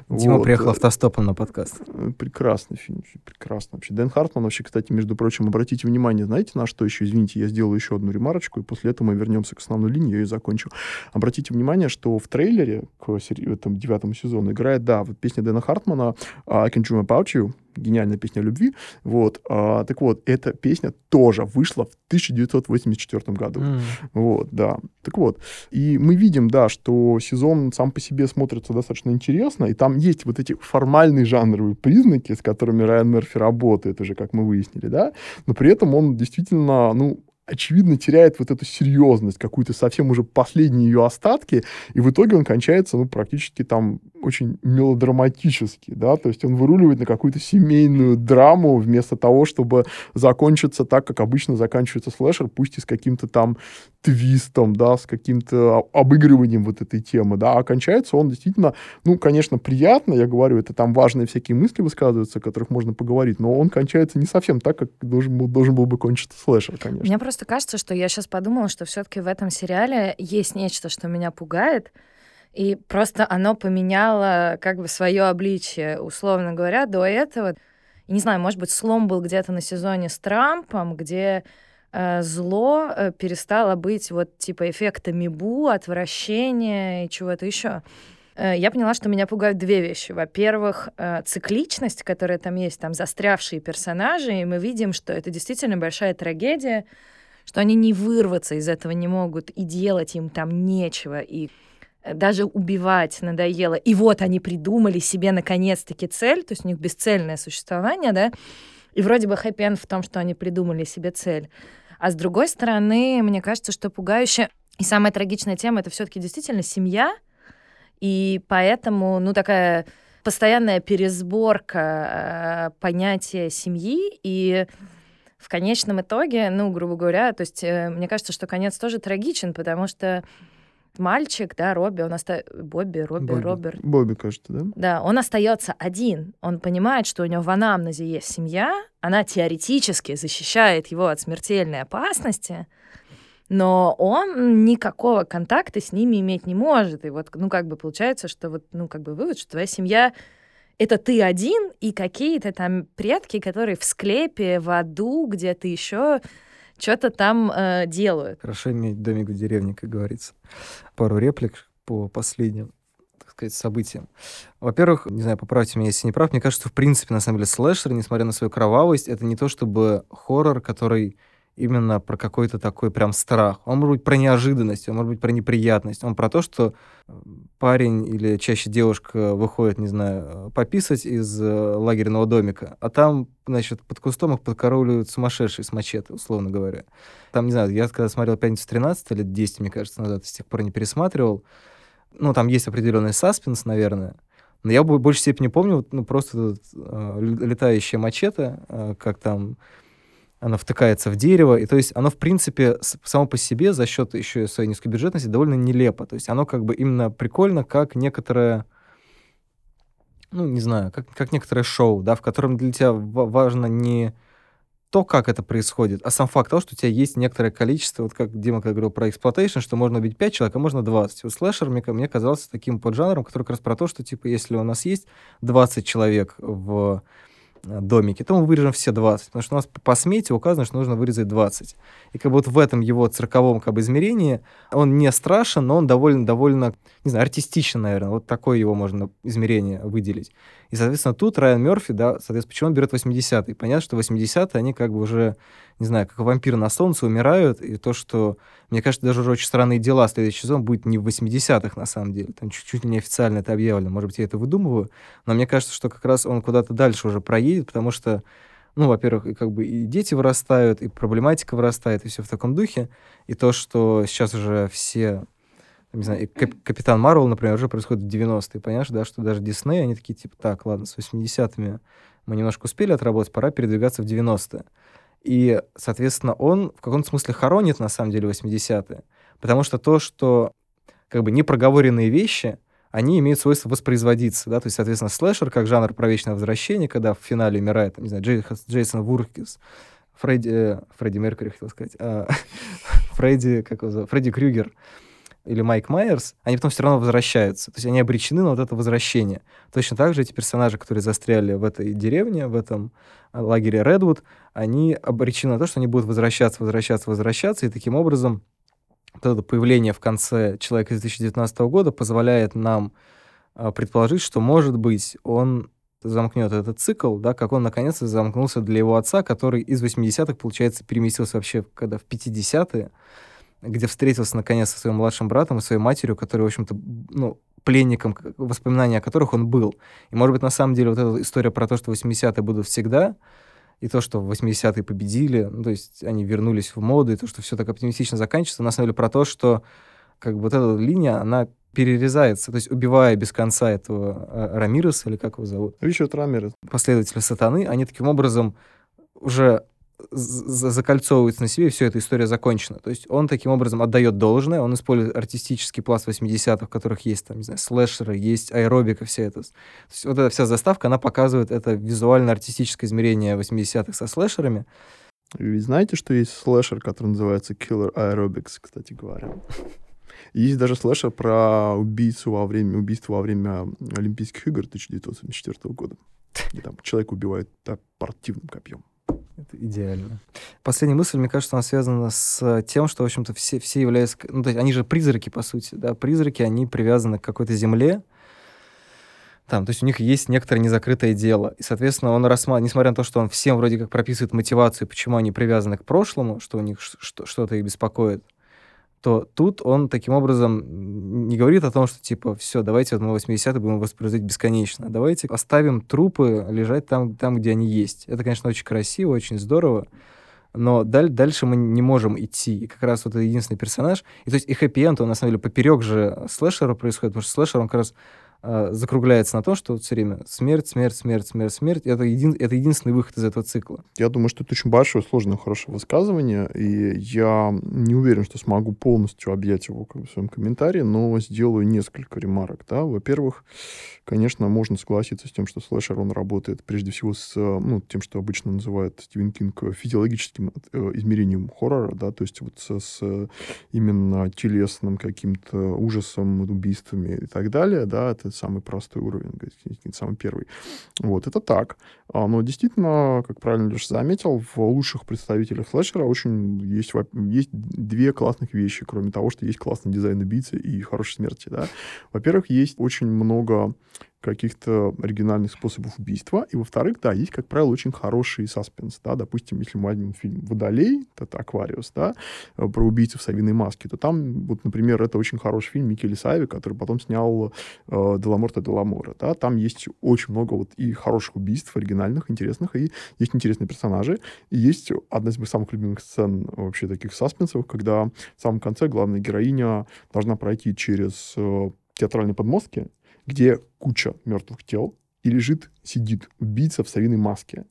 Дима вот. приехал автостопом на подкаст прекрасный фильм, прекрасно вообще. Дэн Хартман вообще, кстати, между прочим, обратите внимание, знаете, на что еще, извините, я сделаю еще одну ремарочку, и после этого мы вернемся к основной линии, и закончу. Обратите внимание, что в трейлере к этому девятому сезону играет, да, вот песня Дэна Хартмана «I can dream about you», гениальная песня о любви. Вот. А, так вот, эта песня тоже вышла в 1984 году. Mm. Вот, да. Так вот, и мы видим, да, что сезон сам по себе смотрится достаточно интересно, и там есть вот эти формальные жанровые признаки, с которыми Райан Мерфи работает уже, как мы выяснили, да, но при этом он действительно, ну, очевидно, теряет вот эту серьезность, какую-то совсем уже последние ее остатки, и в итоге он кончается, ну, практически там очень мелодраматически, да, то есть он выруливает на какую-то семейную драму вместо того, чтобы закончиться так, как обычно заканчивается слэшер, пусть и с каким-то там твистом, да, с каким-то обыгрыванием вот этой темы, да, а кончается он действительно, ну, конечно, приятно, я говорю, это там важные всякие мысли высказываются, о которых можно поговорить, но он кончается не совсем так, как должен был, должен был бы кончиться слэшер, конечно. Мне просто кажется, что я сейчас подумала, что все-таки в этом сериале есть нечто, что меня пугает, и просто оно поменяло как бы свое обличие. Условно говоря, до этого, не знаю, может быть, слом был где-то на сезоне с Трампом, где э, зло э, перестало быть вот типа эффекта мибу, отвращения и чего-то еще. Э, я поняла, что меня пугают две вещи. Во-первых, э, цикличность, которая там есть, там застрявшие персонажи, и мы видим, что это действительно большая трагедия, что они не вырваться из этого не могут, и делать им там нечего, и даже убивать надоело. И вот они придумали себе наконец-таки цель, то есть у них бесцельное существование, да, и вроде бы хэппи в том, что они придумали себе цель. А с другой стороны, мне кажется, что пугающе и самая трагичная тема это все-таки действительно семья, и поэтому, ну, такая постоянная пересборка э, понятия семьи и в конечном итоге, ну, грубо говоря, то есть э, мне кажется, что конец тоже трагичен, потому что мальчик, да, Робби, он оста... Бобби, Робби, Бобби. Роберт. Бобби, кажется, да? Да, он остается один. Он понимает, что у него в анамнезе есть семья, она теоретически защищает его от смертельной опасности, но он никакого контакта с ними иметь не может. И вот, ну, как бы получается, что вот, ну, как бы вывод, что твоя семья это ты один и какие-то там предки, которые в склепе, в аду, где-то еще что-то там э, делают. Хорошо иметь домик в деревне, как говорится. Пару реплик по последним так сказать, событиям. Во-первых, не знаю, поправьте меня, если не прав, мне кажется, что, в принципе, на самом деле, слэшер, несмотря на свою кровавость, это не то чтобы хоррор, который именно про какой-то такой прям страх. Он может быть про неожиданность, он может быть про неприятность. Он про то, что э, парень или чаще девушка выходит, не знаю, пописать из э, лагерного домика, а там, значит, под кустом их подкарауливают сумасшедшие с мачете, условно говоря. Там, не знаю, я когда смотрел «Пятницу 13» лет 10, мне кажется, назад, с тех пор не пересматривал, ну, там есть определенный саспенс, наверное, но я в большей степени помню, ну, просто э, летающая мачете, э, как там оно втыкается в дерево, и то есть оно, в принципе, само по себе за счет еще своей низкой бюджетности довольно нелепо. То есть оно как бы именно прикольно, как некоторое, ну, не знаю, как, как некоторое шоу, да, в котором для тебя важно не то, как это происходит, а сам факт того, что у тебя есть некоторое количество, вот как Дима как говорил про exploitation, что можно убить 5 человек, а можно 20. Вот слэшер мне, мне казался таким поджанром, который как раз про то, что, типа, если у нас есть 20 человек в домики, то мы вырежем все 20, потому что у нас по смете указано, что нужно вырезать 20. И как бы вот в этом его цирковом как бы измерении он не страшен, но он довольно, довольно, не знаю, артистичен, наверное. Вот такое его можно измерение выделить. И, соответственно, тут Райан Мерфи, да, соответственно, почему он берет 80-е? Понятно, что 80-е, они как бы уже, не знаю, как вампиры на солнце умирают, и то, что, мне кажется, даже уже очень странные дела следующий сезон будет не в 80-х, на самом деле, там чуть-чуть неофициально это объявлено, может быть, я это выдумываю, но мне кажется, что как раз он куда-то дальше уже проедет, потому что ну, во-первых, как бы и дети вырастают, и проблематика вырастает, и все в таком духе. И то, что сейчас уже все не знаю, Кап- Капитан Марвел, например, уже происходит в 90-е, понимаешь, да, что даже Дисней, они такие, типа, так, ладно, с 80-ми мы немножко успели отработать, пора передвигаться в 90-е. И, соответственно, он в каком-то смысле хоронит, на самом деле, 80-е, потому что то, что как бы непроговоренные вещи, они имеют свойство воспроизводиться, да, то есть, соответственно, слэшер как жанр про вечное возвращение, когда в финале умирает, не знаю, Джей, Джейсон Вуркис, Фредди, э, Фредди Меркьюри, хотел сказать, а, Фредди, как его зовут, Фредди Крюгер, или Майк Майерс, они потом все равно возвращаются. То есть они обречены на вот это возвращение. Точно так же эти персонажи, которые застряли в этой деревне, в этом э, лагере Редвуд, они обречены на то, что они будут возвращаться, возвращаться, возвращаться, и таким образом вот это появление в конце «Человека» из 2019 года позволяет нам э, предположить, что, может быть, он замкнет этот цикл, да, как он наконец-то замкнулся для его отца, который из 80-х, получается, переместился вообще когда в 50-е, где встретился наконец со своим младшим братом и своей матерью, которые, в общем-то, ну, пленником, воспоминания о которых он был. И, может быть, на самом деле вот эта история про то, что 80-е будут всегда, и то, что 80-е победили, ну, то есть они вернулись в моду, и то, что все так оптимистично заканчивается, на самом деле про то, что как бы вот эта линия, она перерезается, то есть убивая без конца этого э, Рамиреса, или как его зовут? Ричард Рамирес. Последователя сатаны, они таким образом уже закольцовывается на себе, и все, эта история закончена. То есть он таким образом отдает должное, он использует артистический пласт 80-х, в которых есть, там, не знаю, слэшеры, есть аэробика, вся это. То есть вот эта вся заставка, она показывает это визуально-артистическое измерение 80-х со слэшерами. Вы знаете, что есть слэшер, который называется Killer Aerobics, кстати говоря? Есть даже слэшер про убийцу во время, убийства во время Олимпийских игр 1974 года. Где там человек убивает так, спортивным копьем. Это идеально. Последняя мысль, мне кажется, она связана с тем, что, в общем-то, все, все являются... Ну, то есть они же призраки, по сути, да, призраки, они привязаны к какой-то земле, там, то есть у них есть некоторое незакрытое дело. И, соответственно, он рассматривает, несмотря на то, что он всем вроде как прописывает мотивацию, почему они привязаны к прошлому, что у них что-то их беспокоит, то тут он таким образом не говорит о том, что типа все, давайте вот мы 80-е будем воспроизводить бесконечно. Давайте оставим трупы лежать там, там, где они есть. Это, конечно, очень красиво, очень здорово, но даль- дальше мы не можем идти. И как раз вот это единственный персонаж. И то есть и хэппи-энд, он на самом деле поперек же слэшера происходит, потому что слэшер, он как раз закругляется на том, что все время смерть, смерть, смерть, смерть, смерть. Это, един, это единственный выход из этого цикла. Я думаю, что это очень большое, сложное, хорошее высказывание, и я не уверен, что смогу полностью объять его как в своем комментарии, но сделаю несколько ремарок. Да? Во-первых, конечно, можно согласиться с тем, что слэшер, он работает прежде всего с ну, тем, что обычно называют Стивен Кинг физиологическим э, измерением хоррора, да, то есть вот с, с именно телесным каким-то ужасом, убийствами и так далее, да, это самый простой уровень, самый первый. Вот, это так. А, но действительно, как правильно Леша заметил, в лучших представителях слэшера очень есть, есть две классных вещи, кроме того, что есть классный дизайн убийцы и хорошей смерти, да. Во-первых, есть очень много каких-то оригинальных способов убийства. И, во-вторых, да, есть, как правило, очень хороший саспенс. Да? Допустим, если мы возьмем фильм «Водолей», это «Аквариус», да, э, про убийцу в совиной маске, то там, вот, например, это очень хороший фильм Микеле Сави, который потом снял э, «Деламорта Деламора». Да? Там есть очень много вот и хороших убийств, оригинальных, интересных, и есть интересные персонажи. И есть одна из моих самых любимых сцен вообще таких саспенсов, когда в самом конце главная героиня должна пройти через э, театральные подмостки, где куча мертвых тел, и лежит, сидит убийца в совиной маске.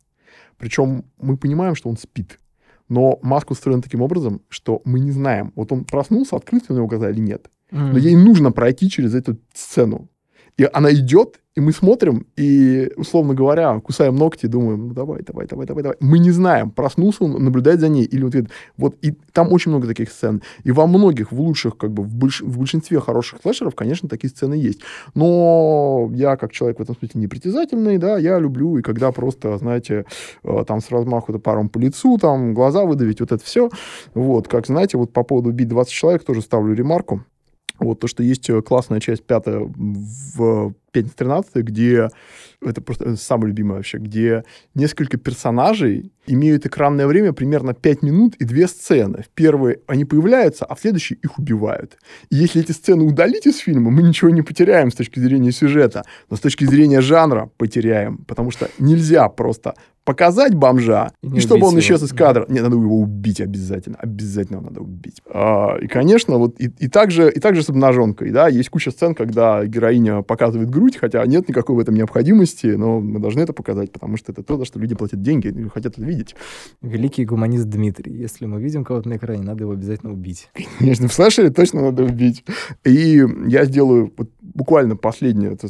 Причем мы понимаем, что он спит. Но маска устроена таким образом, что мы не знаем, вот он проснулся, открылся у него глаза или нет. Но ей нужно пройти через эту сцену. И она идет, и мы смотрим, и, условно говоря, кусаем ногти, думаем, ну давай, давай, давай, давай, давай. Мы не знаем, проснулся он, наблюдает за ней, или вот, вот и там очень много таких сцен. И во многих, в лучших, как бы, в, больш, в большинстве хороших слэшеров, конечно, такие сцены есть. Но я, как человек в этом смысле непритязательный, да, я люблю, и когда просто, знаете, э, там с размаху паром по лицу, там глаза выдавить, вот это все. Вот, как, знаете, вот по поводу убить 20 человек тоже ставлю ремарку. Вот то, что есть э, классная часть пятая в пятница 13 где это просто самое любимое вообще, где несколько персонажей имеют экранное время примерно 5 минут и две сцены. В первой они появляются, а в следующей их убивают. И если эти сцены удалить из фильма, мы ничего не потеряем с точки зрения сюжета, но с точки зрения жанра потеряем, потому что нельзя просто показать бомжа, и, и чтобы он его. исчез из кадра. Да. Нет, надо его убить обязательно. Обязательно надо убить. А, и, конечно, вот и, и, также, и также с обнаженкой, да, есть куча сцен, когда героиня показывает грудь, хотя нет никакой в этом необходимости, но мы должны это показать, потому что это то, за что люди платят деньги и хотят это видеть. Великий гуманист Дмитрий. Если мы видим кого-то на экране, надо его обязательно убить. Конечно, в слэшере точно надо убить. И я сделаю вот буквально последнее, это,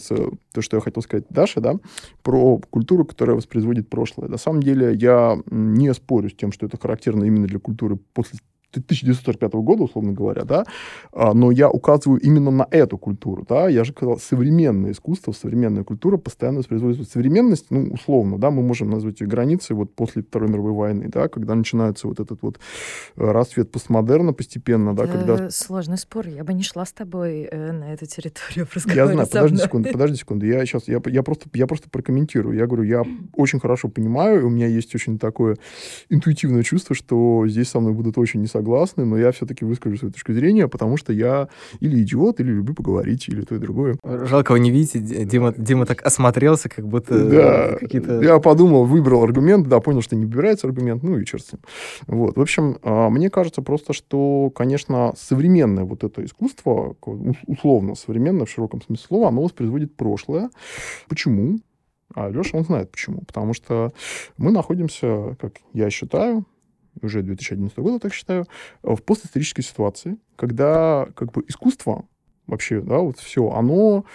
то, что я хотел сказать Даше, да, про культуру, которая воспроизводит прошлое. На самом деле я не спорю с тем, что это характерно именно для культуры после 1945 года, условно говоря, да, а, но я указываю именно на эту культуру, да, я же сказал, современное искусство, современная культура постоянно воспроизводит современность, ну, условно, да, мы можем назвать ее границей вот после Второй мировой войны, да, когда начинается вот этот вот э, расцвет постмодерна постепенно, да, когда... Сложный спор, я бы не шла с тобой э, на эту территорию Я знаю, подожди секунду, подожди секунду, я сейчас, я, я, просто, я просто прокомментирую, я говорю, я очень хорошо понимаю, у меня есть очень такое интуитивное чувство, что здесь со мной будут очень не согласны согласны, но я все-таки выскажу свою точку зрения, потому что я или идиот, или люблю поговорить, или то и другое. Жалко, вы не видите, Дима, Дима так осмотрелся, как будто да, какие-то... Я подумал, выбрал аргумент, да, понял, что не выбирается аргумент, ну и черт с ним. Вот, в общем, а, мне кажется просто, что, конечно, современное вот это искусство, условно современное в широком смысле слова, оно воспроизводит прошлое. Почему? А Леша, он знает почему. Потому что мы находимся, как я считаю, уже 2011 года, так считаю, в постисторической ситуации, когда как бы искусство вообще, да, вот все, оно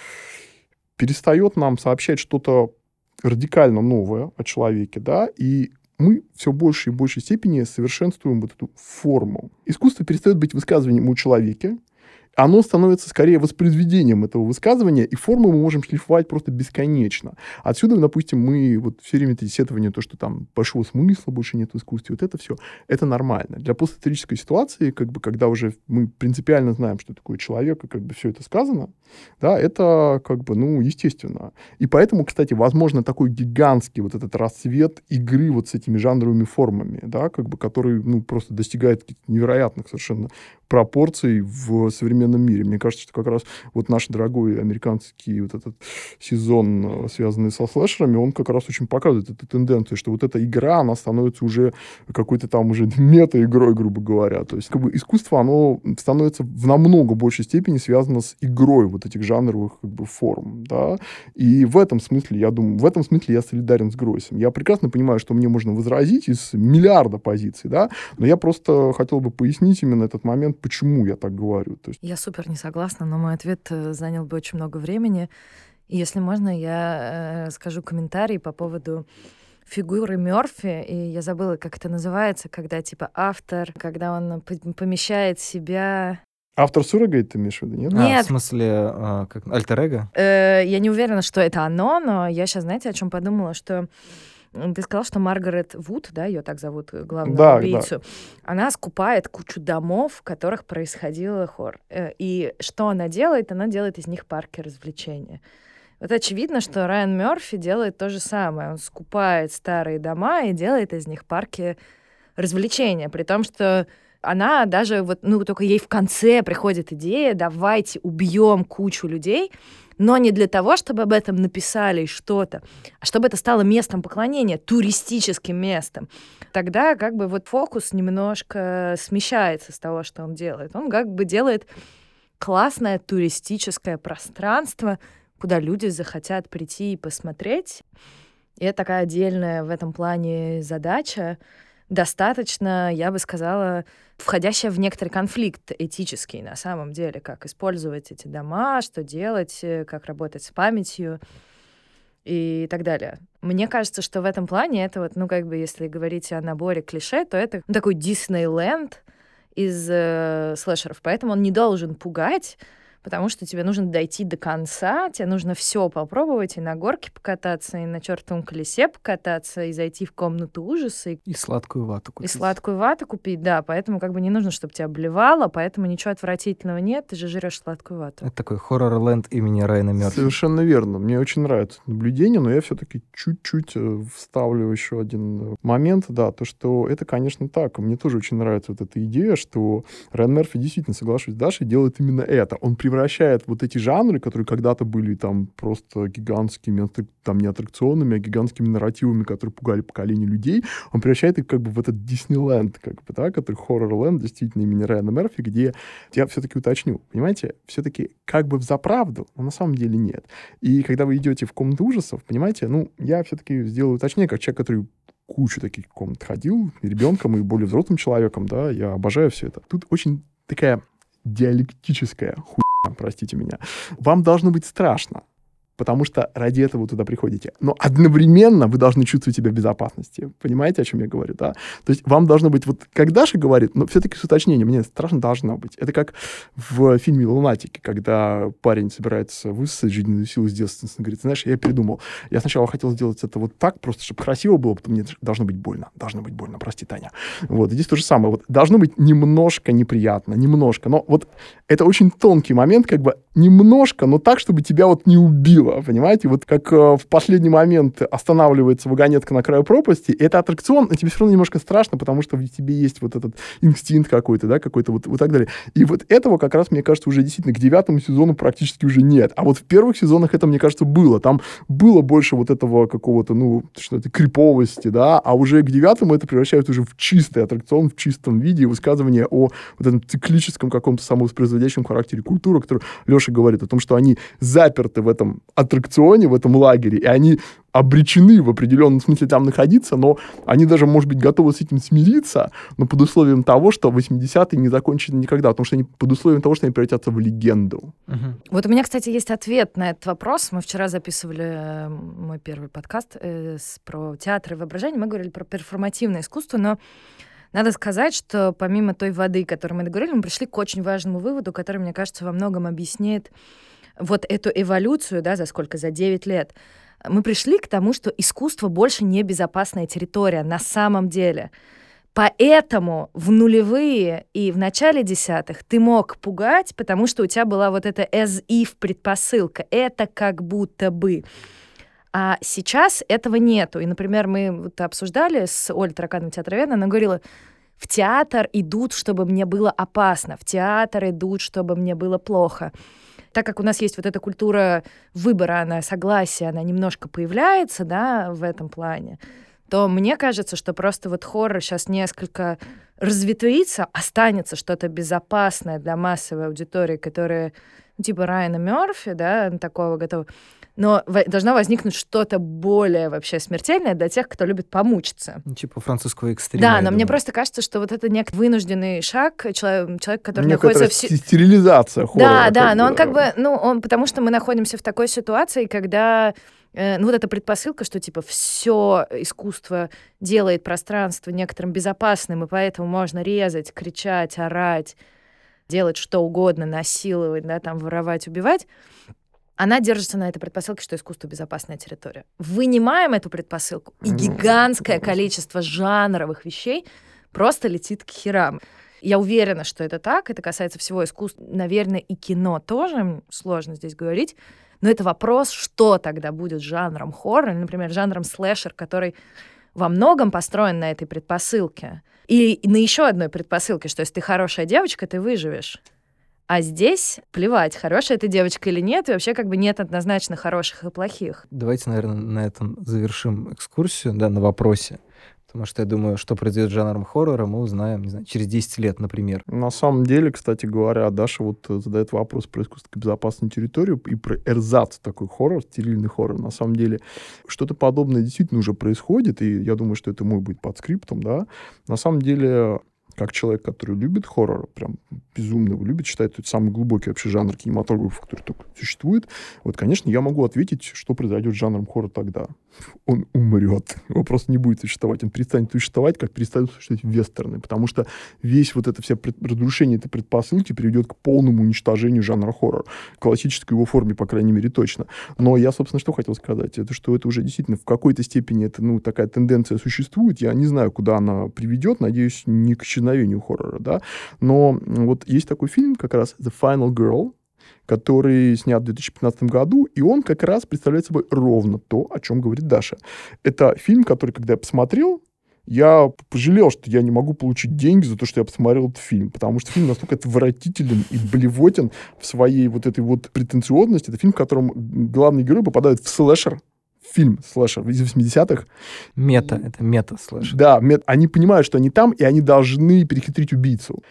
перестает нам сообщать что-то радикально новое о человеке, да, и мы все больше и большей степени совершенствуем вот эту форму. Искусство перестает быть высказыванием о человеке, оно становится скорее воспроизведением этого высказывания, и форму мы можем шлифовать просто бесконечно. Отсюда, допустим, мы вот все время эти сетования, то, что там большого смысла больше нет в искусстве, вот это все, это нормально. Для постисторической ситуации, как бы, когда уже мы принципиально знаем, что такое человек, и как бы все это сказано, да, это как бы, ну, естественно. И поэтому, кстати, возможно, такой гигантский вот этот расцвет игры вот с этими жанровыми формами, да, как бы, который, ну, просто достигает невероятных совершенно пропорций в современном мире. Мне кажется, что как раз вот наш дорогой американский вот этот сезон, э, связанный со слэшерами, он как раз очень показывает эту тенденцию, что вот эта игра, она становится уже какой-то там уже мета-игрой, грубо говоря. То есть как бы искусство, оно становится в намного большей степени связано с игрой вот этих жанровых как бы, форм, да, и в этом смысле, я думаю, в этом смысле я солидарен с Гройсом. Я прекрасно понимаю, что мне можно возразить из миллиарда позиций, да, но я просто хотел бы пояснить именно этот момент, почему я так говорю. То есть... Я супер не согласна, но мой ответ э, занял бы очень много времени. И если можно, я э, скажу комментарий по поводу фигуры Мерфи, и я забыла, как это называется, когда типа автор, когда он помещает себя Автор суррогейт ты имеешь в виду, нет? Нет. А, в смысле, а, как, альтер Э, я не уверена, что это оно, но я сейчас, знаете, о чем подумала, что ты сказал, что Маргарет Вуд, да, ее так зовут, э, главную Да, убийцу, она скупает кучу домов, в которых происходил хор. Э, И что она делает? Она делает из них парки развлечения. Вот очевидно, что Райан Мерфи делает то же самое. Он скупает старые дома и делает из них парки развлечения, при том, что она даже вот, ну, только ей в конце приходит идея, давайте убьем кучу людей, но не для того, чтобы об этом написали что-то, а чтобы это стало местом поклонения, туристическим местом. Тогда как бы вот фокус немножко смещается с того, что он делает. Он как бы делает классное туристическое пространство, куда люди захотят прийти и посмотреть. И это такая отдельная в этом плане задача, достаточно, я бы сказала, входящая в некоторый конфликт этический на самом деле, как использовать эти дома, что делать, э, как работать с памятью и так далее. Мне кажется, что в этом плане это вот, ну, как бы, если говорить о наборе клише, то это ну, такой Диснейленд из э, слэшеров, поэтому он не должен пугать, потому что тебе нужно дойти до конца, тебе нужно все попробовать, и на горке покататься, и на чертовом колесе покататься, и зайти в комнату ужаса. И, и сладкую вату купить. И сладкую вату купить, да, поэтому как бы не нужно, чтобы тебя обливало, поэтому ничего отвратительного нет, ты же жрешь сладкую вату. Это такой хоррор-ленд имени Райана Мерфи. Совершенно верно. Мне очень нравится наблюдение, но я все-таки чуть-чуть э, вставлю еще один э, момент, да, то, что это, конечно, так. Мне тоже очень нравится вот эта идея, что Райан Мерфи действительно, соглашусь с Дашей, делает именно это. Он превращает превращает вот эти жанры, которые когда-то были там просто гигантскими, там не аттракционами, а гигантскими нарративами, которые пугали поколение людей, он превращает их как бы в этот Диснейленд, как бы, да, который хоррор-ленд, действительно, имени Райана Мерфи, где я все-таки уточню, понимаете, все-таки как бы в заправду, но на самом деле нет. И когда вы идете в комнату ужасов, понимаете, ну, я все-таки сделаю уточнение, как человек, который кучу таких комнат ходил, и ребенком, и более взрослым человеком, да, я обожаю все это. Тут очень такая диалектическая хуйня, простите меня. Вам должно быть страшно потому что ради этого вы туда приходите. Но одновременно вы должны чувствовать себя в безопасности. Понимаете, о чем я говорю, да? То есть вам должно быть, вот как Даша говорит, но все-таки с уточнением, мне страшно должно быть. Это как в фильме «Лунатики», когда парень собирается высосать жизненную силу с детства, он говорит, знаешь, я передумал. Я сначала хотел сделать это вот так, просто чтобы красиво было, потом мне должно быть больно. Должно быть больно, прости, Таня. Вот, здесь то же самое. Вот, должно быть немножко неприятно, немножко. Но вот это очень тонкий момент, как бы немножко, но так, чтобы тебя вот не убило красиво, понимаете? Вот как э, в последний момент останавливается вагонетка на краю пропасти, это аттракцион, но тебе все равно немножко страшно, потому что в тебе есть вот этот инстинкт какой-то, да, какой-то вот, вот так далее. И вот этого как раз, мне кажется, уже действительно к девятому сезону практически уже нет. А вот в первых сезонах это, мне кажется, было. Там было больше вот этого какого-то, ну, что то криповости, да, а уже к девятому это превращают уже в чистый аттракцион, в чистом виде, высказывание о вот этом циклическом каком-то самовоспроизводящем характере культуры, который Леша говорит о том, что они заперты в этом аттракционе, в этом лагере, и они обречены в определенном смысле там находиться, но они даже, может быть, готовы с этим смириться, но под условием того, что 80-е не закончатся никогда, потому что они под условием того, что они превратятся в легенду. Угу. Вот у меня, кстати, есть ответ на этот вопрос. Мы вчера записывали э, мой первый подкаст э, с, про театр и воображение, мы говорили про перформативное искусство, но надо сказать, что помимо той воды, которую мы договорили, мы пришли к очень важному выводу, который, мне кажется, во многом объясняет вот эту эволюцию, да, за сколько, за 9 лет, мы пришли к тому, что искусство больше не безопасная территория на самом деле. Поэтому в нулевые и в начале десятых ты мог пугать, потому что у тебя была вот эта as if предпосылка. Это как будто бы. А сейчас этого нету. И, например, мы вот обсуждали с Олей Таракановой театроведной, она говорила, в театр идут, чтобы мне было опасно, в театр идут, чтобы мне было плохо. Так как у нас есть вот эта культура выбора, она согласия, она немножко появляется, да, в этом плане, то мне кажется, что просто вот хоррор сейчас несколько разветвится, останется что-то безопасное для массовой аудитории, которая ну, типа Райана Мерфи, да, такого готова. Но должно возникнуть что-то более вообще смертельное для тех, кто любит помучиться. Ну, типа французского экстрима. Да, но мне просто кажется, что вот это некий вынужденный шаг человек, человек который находится в... стерилизация хоррора. Да, да, но бы. он как бы, ну, он, потому что мы находимся в такой ситуации, когда э, ну вот эта предпосылка, что типа все искусство делает пространство некоторым безопасным, и поэтому можно резать, кричать, орать, делать что угодно, насиловать, да, там воровать, убивать она держится на этой предпосылке, что искусство — безопасная территория. Вынимаем эту предпосылку, и гигантское количество жанровых вещей просто летит к херам. Я уверена, что это так. Это касается всего искусства. Наверное, и кино тоже. Сложно здесь говорить. Но это вопрос, что тогда будет жанром хоррор, например, жанром слэшер, который во многом построен на этой предпосылке. И на еще одной предпосылке, что если ты хорошая девочка, ты выживешь. А здесь плевать, хорошая ты девочка или нет, и вообще как бы нет однозначно хороших и плохих. Давайте, наверное, на этом завершим экскурсию, да, на вопросе. Потому что я думаю, что произойдет с жанром хоррора, мы узнаем, не знаю, через 10 лет, например. На самом деле, кстати говоря, Даша вот задает вопрос про искусство безопасную территорию и про эрзац такой хоррор, стерильный хоррор. На самом деле, что-то подобное действительно уже происходит, и я думаю, что это мой будет под скриптом, да. На самом деле, как человек, который любит хоррор, прям безумно его любит, считает, это самый глубокий вообще жанр кинематографа, который только существует, вот, конечно, я могу ответить, что произойдет с жанром хоррор тогда. Он умрет. Его просто не будет существовать. Он перестанет существовать, как перестанут существовать вестерны, потому что весь вот это все пред... разрушение этой предпосылки приведет к полному уничтожению жанра хоррор. В классической его форме, по крайней мере, точно. Но я, собственно, что хотел сказать? Это что это уже действительно в какой-то степени это, ну, такая тенденция существует. Я не знаю, куда она приведет. Надеюсь, не к исчезновению хоррора, да. Но вот есть такой фильм, как раз The Final Girl, который снят в 2015 году, и он как раз представляет собой ровно то, о чем говорит Даша. Это фильм, который, когда я посмотрел, я пожалел, что я не могу получить деньги за то, что я посмотрел этот фильм, потому что фильм настолько отвратителен и блевотен в своей вот этой вот претенциозности. Это фильм, в котором главный герой попадает в слэшер, фильм слэшер из 80-х. Мета, это мета-слэшер. Да, мет, они понимают, что они там, и они должны перехитрить убийцу.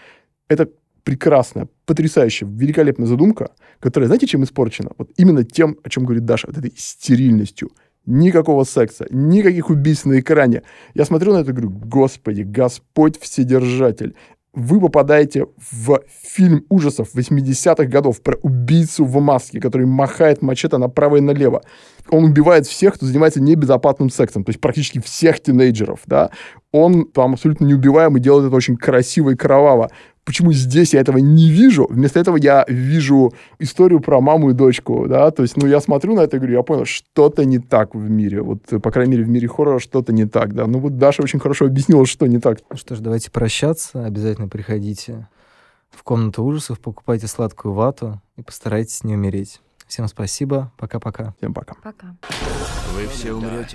Это прекрасная, потрясающая, великолепная задумка, которая, знаете, чем испорчена? Вот именно тем, о чем говорит Даша, вот этой стерильностью. Никакого секса, никаких убийств на экране. Я смотрю на это и говорю, господи, Господь Вседержатель. Вы попадаете в фильм ужасов 80-х годов про убийцу в маске, который махает мачете направо и налево. Он убивает всех, кто занимается небезопасным сексом, то есть практически всех тинейджеров, да. Он там абсолютно неубиваемый, делает это очень красиво и кроваво почему здесь я этого не вижу? Вместо этого я вижу историю про маму и дочку, да, то есть, ну, я смотрю на это и говорю, я понял, что-то не так в мире, вот, по крайней мере, в мире хоррора что-то не так, да. Ну, вот Даша очень хорошо объяснила, что не так. Ну что ж, давайте прощаться, обязательно приходите в комнату ужасов, покупайте сладкую вату и постарайтесь не умереть. Всем спасибо, пока-пока. Всем пока. Пока. Вы все умрете.